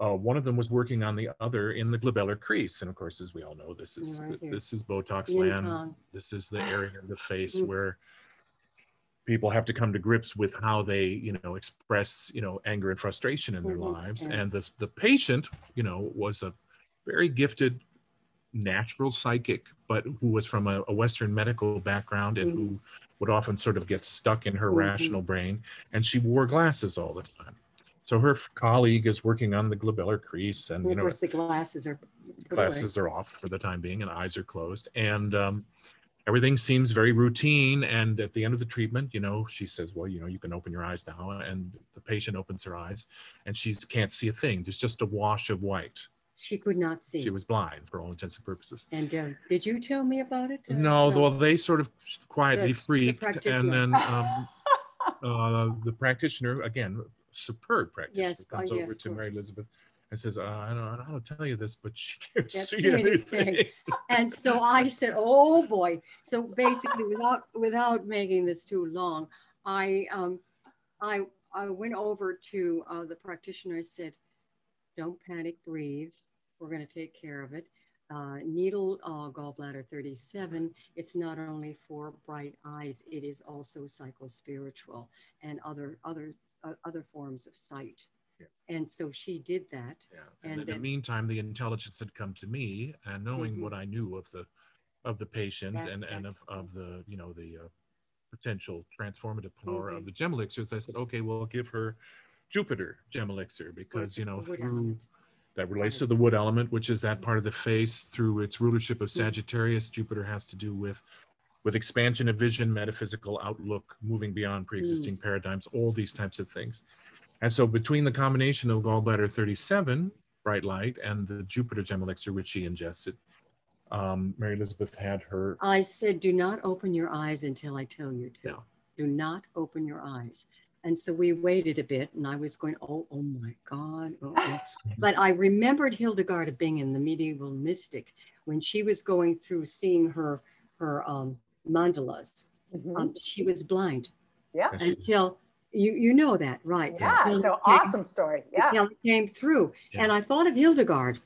uh, one of them was working on the other in the glabellar crease. And of course, as we all know, this is right this is Botox land. This is the area of the face mm-hmm. where people have to come to grips with how they you know express you know anger and frustration in their mm-hmm. lives and the, the patient you know was a very gifted natural psychic but who was from a, a western medical background and mm-hmm. who would often sort of get stuck in her mm-hmm. rational brain and she wore glasses all the time so her colleague is working on the glabellar crease and you know the glasses are glasses are off for the time being and eyes are closed and um, everything seems very routine. And at the end of the treatment, you know, she says, well, you know, you can open your eyes now. And the patient opens her eyes and she can't see a thing. There's just a wash of white. She could not see. She was blind for all intents and purposes. And uh, did you tell me about it? Uh, no, no, well, they sort of quietly the, freaked. The and then um, uh, the practitioner, again, superb practitioner, yes. comes oh, over yes, to Mary Elizabeth says, uh, I, don't, I don't know how to tell you this, but she can't That's see anything. and so I said, oh boy. So basically, without without making this too long, I um, I I went over to uh, the practitioner. I said, don't panic, breathe. We're going to take care of it. Uh, needle uh, gallbladder 37, it's not only for bright eyes, it is also psychospiritual and other other uh, other forms of sight. And so she did that. Yeah. And, and in the meantime, the intelligence had come to me, and knowing mm-hmm. what I knew of the of the patient that, and, and of, of the you know the uh, potential transformative power mm-hmm. of the gem elixirs, I said, okay, we'll give her Jupiter gem elixir because you know through that relates to the wood element, which is that part of the face through its rulership of mm-hmm. Sagittarius. Mm-hmm. Jupiter has to do with with expansion of vision, metaphysical outlook, moving beyond pre-existing mm. paradigms, all these types of things. And so between the combination of gallbladder 37, bright light, and the Jupiter gem elixir, which she ingested, um, Mary Elizabeth had her. I said, do not open your eyes until I tell you to. Do not open your eyes. And so we waited a bit, and I was going, oh, oh my God. Oh, oh. but I remembered Hildegard of Bingen, the medieval mystic, when she was going through seeing her her um, mandalas, Mhm. um, she was blind yeah. until you you know that, right? Yeah. Until It's an awesome story. Yeah. until came through. Yeah. And I thought of Hildegard,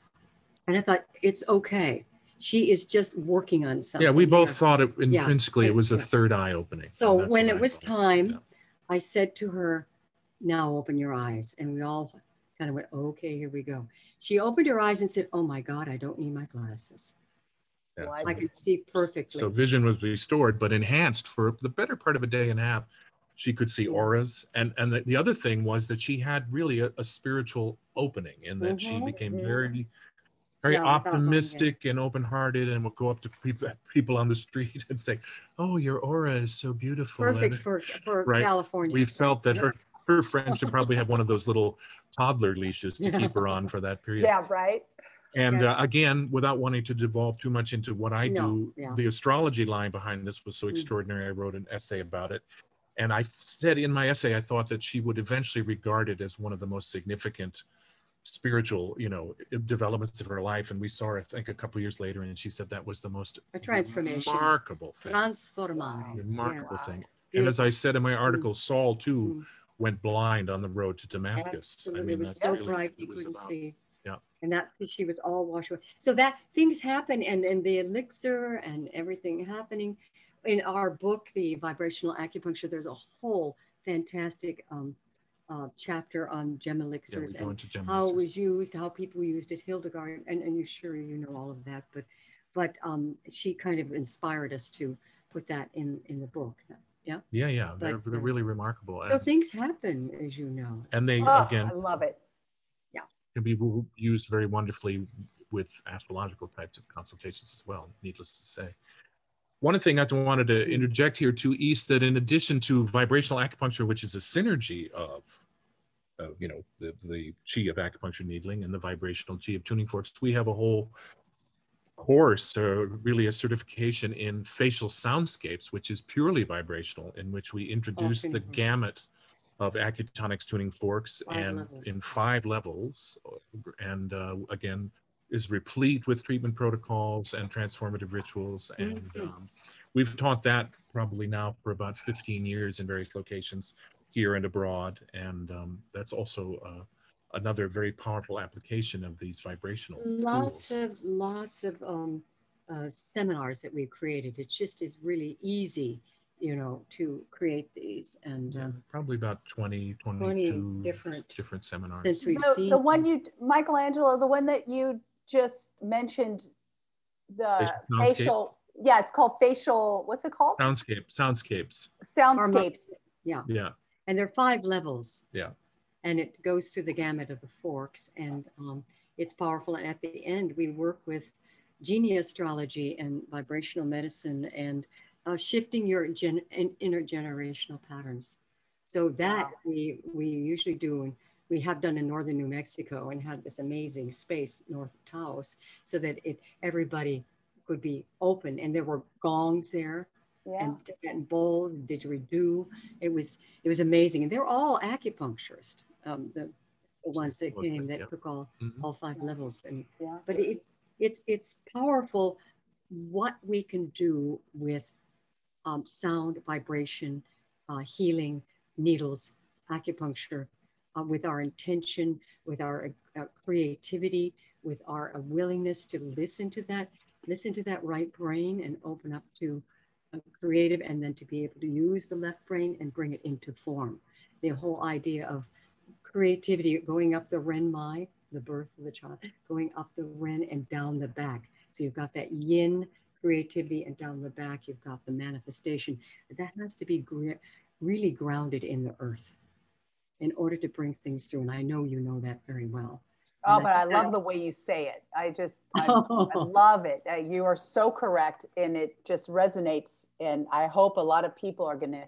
and I thought it's okay. She is just working on something. Yeah, we both here. thought it intrinsically it was a third eye opening. So when it I was thought. time, Yeah. I said to her, "Now open your eyes," and we all kind of went, "Okay, here we go." She opened her eyes and said, "Oh my God, I don't need my glasses. Yeah, so- I can see perfectly." So vision was restored, but enhanced for the better part of a day and a half. She could see auras, and and the, the other thing was that she had really a, a spiritual opening in that she Mhm. became very, very Yeah, in. optimistic and open-hearted, and would go up to people people on the street and say, "Oh, your aura is so beautiful." perfect And for for Right. California. we felt that her her friend should probably have one of those little toddler leashes to keep her on for that period. Yeah. Right. And Yeah. uh, again, without wanting to devolve too much into what I No, do, yeah. the astrology line behind this was so Mm. extraordinary. I wrote an essay about it. And I said in my essay, I thought that she would eventually regard it as one of the most significant spiritual, you know, developments of her life. And we saw her, I think, a couple years later, and she said that was the most A transformation. remarkable thing. Transformare. Remarkable Wow. thing. And as I said in my article, Saul too Mm. went blind on the road to Damascus. I mean, it was so really bright you couldn't about. see. Yeah. And that's she was all washed away. So that things happen and, and the elixir and everything happening. In our book, The Vibrational Acupuncture, there's a whole fantastic um, uh, chapter on gem elixirs go and gem how it was used, how people used it, Hildegard, and, and you sure you know all of that, but but um, she kind of inspired us to put that in in the book. Yeah. Yeah, yeah, they're, they're uh, really remarkable. So and, things happen, as you know. and they Oh, again I love it. Yeah. Can be w- used very wonderfully with astrological types of consultations as well. Needless to say. One thing I wanted to interject here too, East, that in addition to vibrational acupuncture, which is a synergy of, of you know, the, the chi of acupuncture needling and the vibrational chi of tuning forks, we have a whole course, or really a certification in facial soundscapes, which is purely vibrational, in which we introduce tuning the gamut of acutonics tuning forks Five and levels. in five levels and uh, again is replete with treatment protocols and transformative rituals and Mhm. um, we've taught that probably now for about 15 years in various locations here and abroad and um, that's also uh, another very powerful application of these vibrational lots tools. of lots of um, uh, seminars that we've created. It just is really easy, you know, to create these. And Yeah, um, probably about 20 20 different- different seminars since we've The, seen the one you, Michelangelo, the one that you just mentioned, the Facial soundscape? facial, yeah, it's called facial, what's it called? soundscape soundscapes Soundscapes. yeah, yeah and there are five levels. Yeah. And it goes through the gamut of the forks, and um, it's powerful. And at the end, we work with genie astrology and vibrational medicine and uh, shifting your gen- in- intergenerational patterns. So that Wow. we we usually do, and we have done in northern New Mexico, and had this amazing space north of Taos, so that it everybody could be open, and there were gongs there Yeah. and Tibetan bowls, didgeridoo. It was it was amazing, and they're all acupuncturists. Um, the, the ones that came that yeah. took all Mhm. all five levels, and Yeah. but it it's it's powerful what we can do with um, sound, vibration, uh, healing, needles, acupuncture, uh, with our intention, with our uh, creativity, with our uh, willingness to listen to that, listen to that right brain and open up to uh, creative, and then to be able to use the left brain and bring it into form. The whole idea of creativity going up the ren mai, the birth of the child, going up the ren and down the back. So you've got that yin creativity, and down the back you've got the manifestation. That has to be really grounded in the earth in order to bring things through. And I know you know that very well. Oh, And but I love the way you say it. I just, I, I love it. Uh, you are so correct, and it just resonates. And I hope a lot of people are going to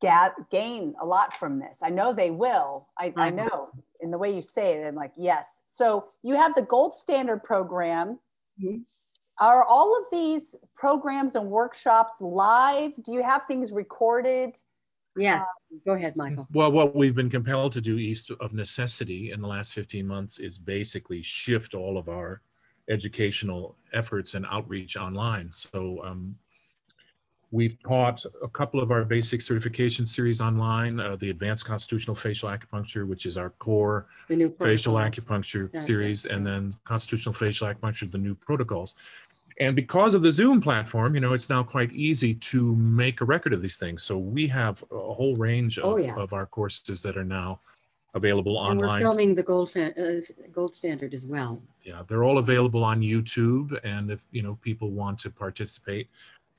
ga- gain a lot from this. I know they will. I, I know in the way you say it. I'm like, yes. So you have the gold standard program. Mhm. Are all of these programs and workshops live? Do you have things recorded? Yes. Go ahead, Michael. Well, what we've been compelled to do east of necessity in the last 15 months is basically shift all of our educational efforts and outreach online. So um, we've taught a couple of our basic certification series online, uh, the Advanced Constitutional Facial Acupuncture, which is our core facial acupuncture series, and then Constitutional Facial Acupuncture, the new protocols. And because of the Zoom platform, you know, it's now quite easy to make a record of these things. So we have a whole range of, oh, yeah. of our courses that are now available and online. We're filming the gold uh, gold standard as well. Yeah, they're all available on YouTube, and if you know people want to participate,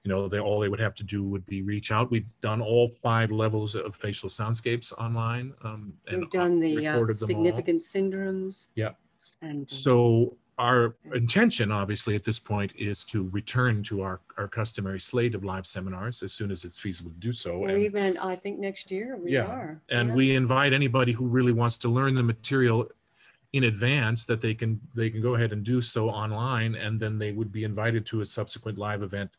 you know, they all they would have to do would be reach out. We've done all five levels of facial soundscapes online. Um, and We've done the uh, significant syndromes. Yeah. And so our intention, obviously, at this point is to return to our, our customary slate of live seminars as soon as it's feasible to do so. Or and, even, I think next year we yeah, are. And yeah. we invite anybody who really wants to learn the material in advance that they can they can go ahead and do so online and then they would be invited to a subsequent live event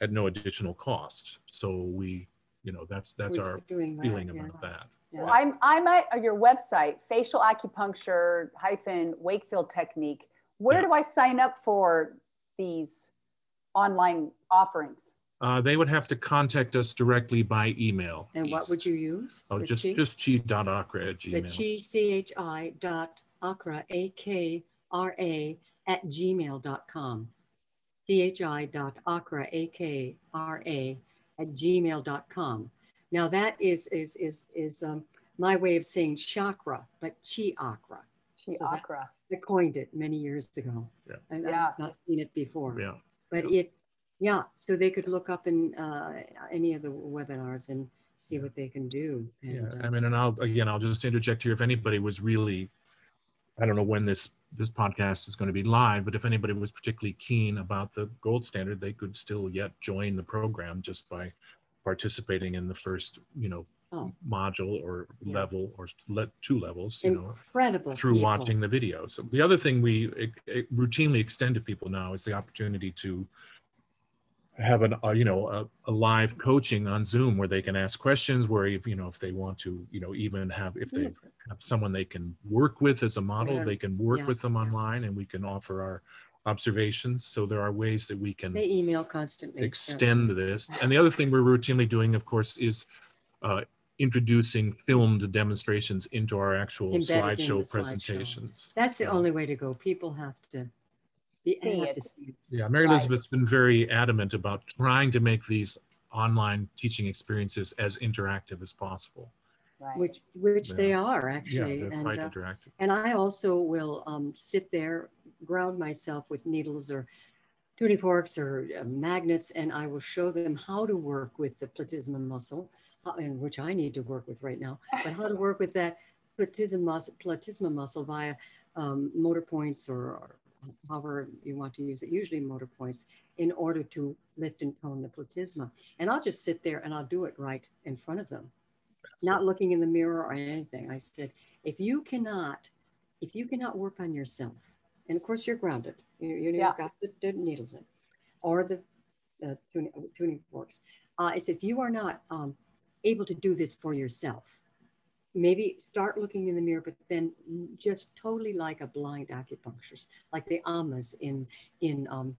at no additional cost so we you know that's that's We're our feeling that, about yeah. that yeah. Well, I'm, I'm at your website, facial acupuncture hyphen Wakefield technique where yeah. do I sign up for these online offerings? Uh, they would have to contact us directly by email. And East. what would you use? Oh, the just chi? just chi.akra at gmail. The chi, C-H-I dot akra, A-K-R-A at gmail.com. C-H-I dot akra, A-K-R-A at gmail.com. Now that is, is, is, is um, my way of saying chakra, but chi akra. Chi so akra. I coined it many years ago. Yeah. And yeah. I've not seen it before. Yeah. But yeah. it, yeah, so they could look up in uh, any of the webinars and see what they can do. And, yeah, uh, I mean, and I'll again, I'll just interject here. If anybody was really, I don't know when this this podcast is going to be live, but if anybody was particularly keen about the gold standard, they could still yet join the program just by participating in the first, you know, oh. module or yeah. level or let two levels, you Incredible know, through people. watching the video. So the other thing we it, it routinely extend to people now is the opportunity to have an uh, you know a, a, live coaching on zoom where they can ask questions where if you know if they want to you know even have if they have someone they can work with as a model yeah. they can work yeah. with them online and we can offer our observations so there are ways that we can they email constantly extend this and the other thing we're routinely doing of course is uh, introducing filmed demonstrations into our actual slideshow presentations. That's the only way to go. People have to be see it. To see it. Yeah, Mary right. Elizabeth's been very adamant about trying to make these online teaching experiences as interactive as possible. Right. Which which yeah. they are actually. Yeah, and, quite uh, interactive. And I also will um, sit there, ground myself with needles or tuning forks or uh, magnets, and I will show them how to work with the platysma muscle and which I need to work with right now, but how to work with that platysma muscle, platysma muscle via um, motor points or, or, however you want to use it, usually motor points, in order to lift and tone the platysma. And I'll just sit there and I'll do it right in front of them, not looking in the mirror or anything. I said, if you cannot, if you cannot work on yourself, and of course you're grounded, you, you know, yeah. you've got the, the, needles in, or the uh, tuning, tuning forks. Uh, I said, if you are not um, able to do this for yourself. Maybe start looking in the mirror, but then just totally like a blind acupuncturist, like the amas in in um,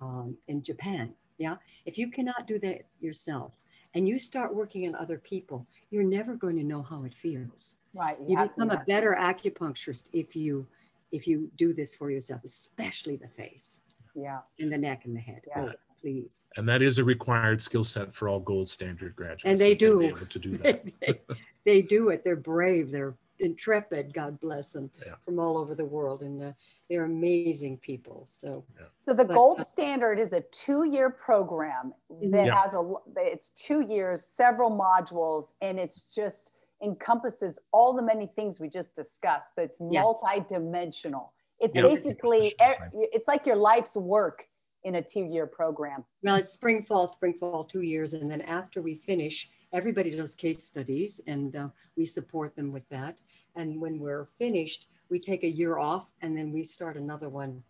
um, in Japan. Yeah, if you cannot do that yourself, and you start working on other people, you're never going to know how it feels. Right. You, you become a better acupuncturist if you if you do this for yourself, especially the face. Yeah. And the neck and the head. Yeah. Please. And that is a required skill set for all gold standard graduates. And they do. able to do that. they, they, do it. They're brave. They're intrepid. God bless them yeah. from all over the world. And uh, they're amazing people. So, yeah. so the but, gold uh, standard is a two-year program mm-hmm. that yeah. has a. It's two years, several modules, and it's just encompasses all the many things we just discussed. That's yes. multi-dimensional. It's basically it's like your life's work in a two-year program? Well, it's spring, fall, spring, fall, two years. And then after we finish, everybody does case studies and uh, we support them with that. And when we're finished, we take a year off and then we start another one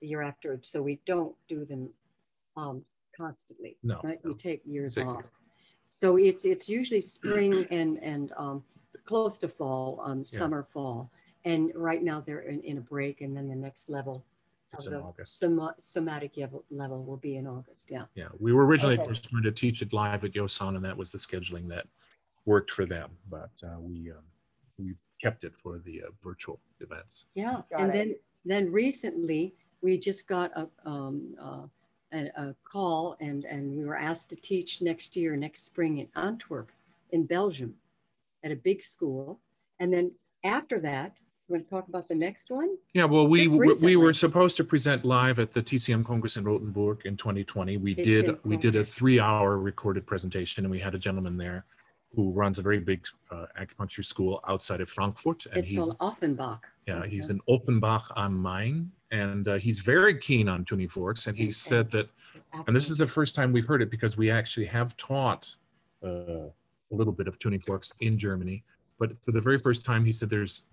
the year after. So we don't do them um, constantly. No, right? no. We take years take off. Year. So it's it's usually spring and and um, close to fall, um, yeah. summer, fall. And right now they're in, in a break and then the next level is in August. Soma- somatic level, level will be in August. Yeah. Yeah, we were originally Okay. just going to teach it live at Yosan, and that was the scheduling that worked for them. But uh, we um, we kept it for the uh, virtual events. Yeah. Got and it. then then recently we just got a um, uh, a, a call and and we were asked to teach next year, next spring in Antwerp, in Belgium, at a big school. And then after that, you want to talk about the next one? Yeah, well, we Just we were supposed to present live at the TCM Congress in Rothenburg in 2020. We TCM did we did a three-hour recorded presentation, and we had a gentleman there who runs a very big uh, acupuncture school outside of Frankfurt, and It's he's called Offenbach. yeah he's in Offenbach am Main, and uh, he's very keen on tuning forks, and he Okay. said that and this is the first time we've heard it because we actually have taught uh, a little bit of tuning forks in Germany. But for the very first time, he said there's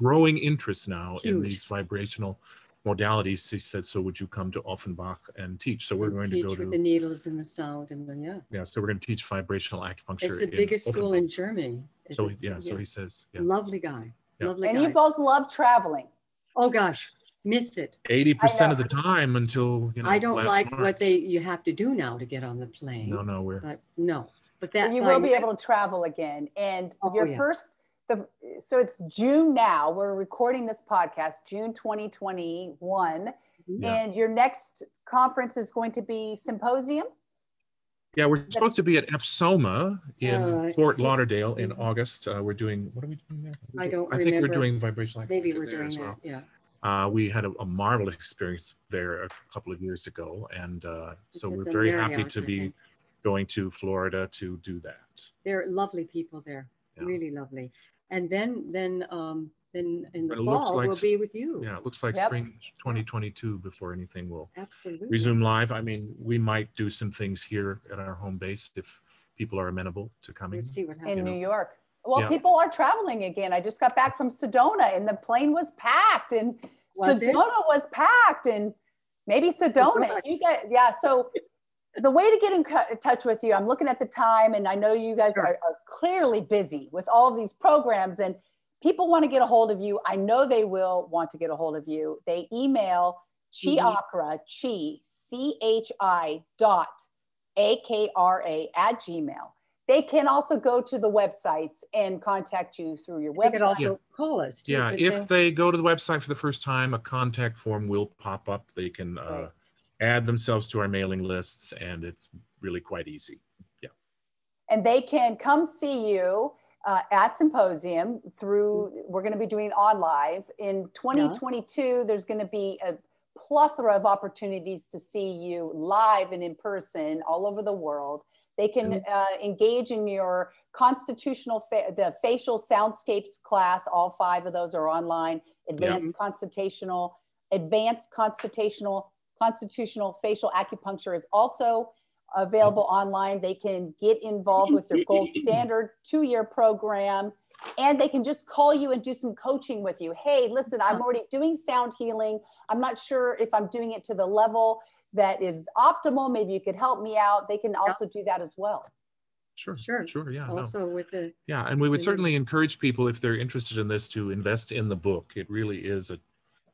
growing interest now in these vibrational modalities. He said, so would you come to Offenbach and teach? So we're And going to teach go with to, the needles and the sound and the yeah. yeah, so we're going to teach vibrational acupuncture. It's the in biggest school in Germany. It's So a- he- yeah, so he says, yeah, lovely guy. Yeah. Lovely And guy. you both love traveling. oh gosh, miss it. eighty percent of the time until you know. I don't like March. what they you have to do now to get on the plane. No, no, we're But no. But that you will be next- able to travel again. And Oh, your yeah. first, the so it's June now. We're recording this podcast, June 2021. Yeah. And your next conference is going to be symposium. Yeah, we're supposed to be at FSOMA in Uh, Fort Lauderdale in. August. Uh, we're doing, what are we doing there? I don't I think we're doing vibrational maybe we're there doing as that. well. Yeah. Uh, we had a, a marvelous experience there a couple of years ago. And uh, so we're the very happy to be think. Going to Florida to do that. They're lovely people there. Yeah. Really lovely. And then then um then in the it fall like we'll be with you. Yeah, it looks like Yep. spring 2022 before anything will Absolutely. resume live. I mean, we might do some things here at our home base if people are amenable to coming. We'll see what in happens. know. New York. Well, Yeah. people are traveling again. I just got back from Sedona and the plane was packed and Was it? Sedona was packed and maybe Sedona. you get, yeah. So the way to get in touch with you, I'm looking at the time and I know you guys Sure. are, are clearly busy with all of these programs and people want to get a hold of you. I know they will want to get a hold of you. They email chiakra, chi, C-H-I dot A-K-R-A at Gmail. They can also go to the websites and contact you through your website. They could website. also call us. Yeah, if they? they go to the website for the first time, a contact form will pop up. They can uh, Right. Add themselves to our mailing lists, and it's really quite easy. Yeah. And they can come see you uh, at symposium through we're going to be doing on live. In 2022 there's going to be a plethora of opportunities to see you live and in person all over the world. They can uh, engage in your constitutional fa- the facial soundscapes class. All five of those are online. Advanced constitutional advanced constitutional constitutional facial acupuncture is also available online. They can get involved with your gold standard two year program and they can just call you and do some coaching with you. Hey, listen, I'm already doing sound healing. I'm not sure if I'm doing it to the level that is optimal. Maybe you could help me out. They can also do that as well. Sure, Sure. sure, yeah, no. also with the yeah. And we would certainly encourage people if they're interested in this to invest in the book. It really is a,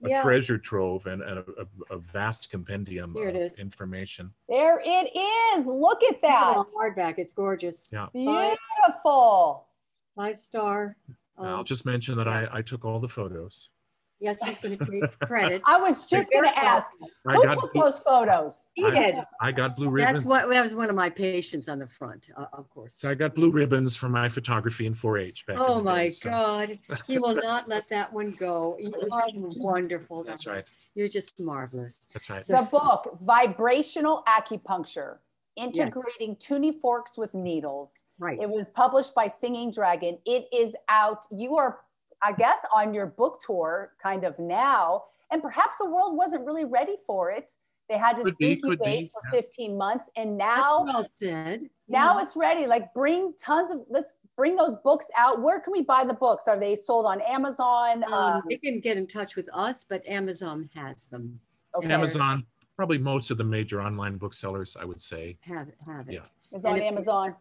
a Yeah. treasure trove and, and a, a, a vast compendium Here it of is. information. There it is. Look at that. Hardback. It's gorgeous. Yeah. Beautiful. five star. And I'll Um, just mention that I, I took all the photos. Yes, he's going to take credit. I was just going to ask I who got, took blue- those photos? He I- did. I got blue ribbons. That's what that was one of my patients on the front, uh, of course. So I got blue ribbons for my photography in 4-H back in Oh the my so- God. He will not let that one go. You are wonderful. That's right. You're just marvelous. That's right. So- The book, Vibrational Acupuncture Integrating Tuning Forks with Needles. Right. It was published by Singing Dragon. It is out. You are, I guess, on your book tour kind of now, and perhaps the world wasn't really ready for it. They had to Could be, could incubate be, for yeah. 15 months, and now well said. now Yeah. it's ready. Like bring tons of let's bring those books out. Where can we buy the books? Are they sold on Amazon? Uh, Um, they can get in touch with us, but Amazon has them. okay. Amazon, probably most of the major online booksellers, I would say. Have have it. Yeah. It's on if- Amazon.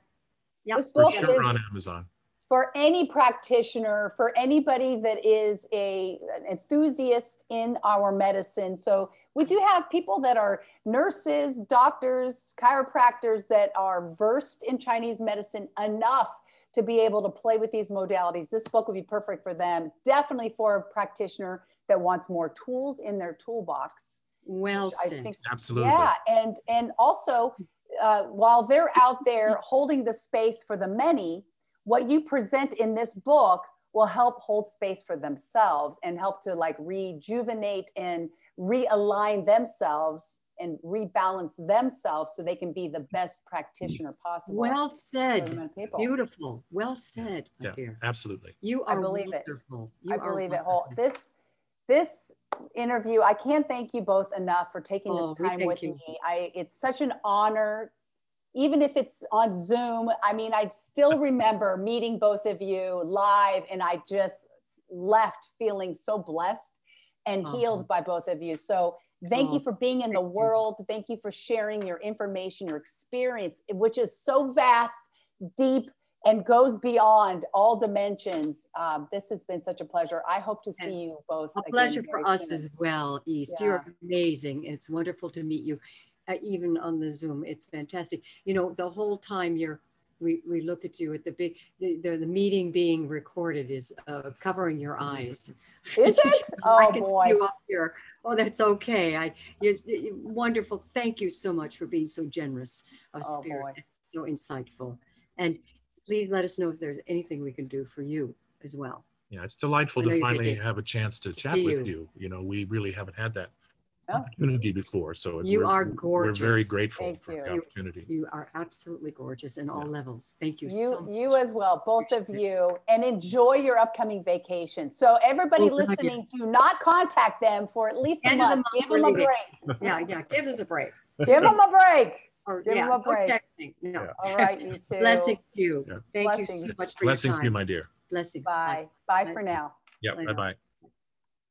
Yeah, This For book sure is on Amazon. For any practitioner, for anybody that is a, an enthusiast in our medicine. So we do have people that are nurses, doctors, chiropractors that are versed in Chinese medicine enough to be able to play with these modalities. This book would be perfect for them. Definitely for a practitioner that wants more tools in their toolbox. Well said. I think, Absolutely. Yeah, and and also uh, while they're out there holding the space for the many, what you present in this book will help hold space for themselves and help to like rejuvenate and realign themselves and rebalance themselves so they can be the best practitioner possible. Well said. Beautiful. Well said, yeah, dear. Absolutely. You are I believe wonderful. It. You I believe it whole. This this interview, I can't thank you both enough for taking oh, this time with you. me. I it's such an honor even if it's on Zoom. I mean, I still remember meeting both of you live and I just left feeling so blessed and uh-huh. healed by both of you. So thank you for being in the world. Thank you for sharing your information, your experience, which is so vast, deep, and goes beyond all dimensions. Um, this has been such a pleasure. I hope to see you both. A pleasure for us soon. as well, East. Yeah. You're amazing. And it's wonderful to meet you, uh, even on the Zoom. It's fantastic. You know, the whole time you're we, we look at you at the big the, the, the meeting being recorded is uh, covering your eyes. Is it? Oh boy. you up here. Oh that's okay. I you, you, wonderful. Thank you so much for being so generous of oh, spirit boy. so insightful. And please let us know if there's anything we can do for you as well. Yeah it's delightful to finally have a chance to chat with you. You know we really haven't had that Oh. opportunity before. So you are gorgeous. We're very grateful Thank for you. the opportunity. You are absolutely gorgeous in all yeah. levels. Thank you. You, so you as well, both of you, and enjoy your upcoming vacation. So everybody oh, listening, do not contact them for at least a month. Give them a break. yeah, yeah. Give us a break. Give them a break. Or, Give yeah, them a break. No. Yeah. All right, you too. Blessings to you. Yeah. Thank Blessings. you so much for Blessings your time. to you, my dear. Blessings. Bye. Bye, bye for now. Yeah. Bye bye.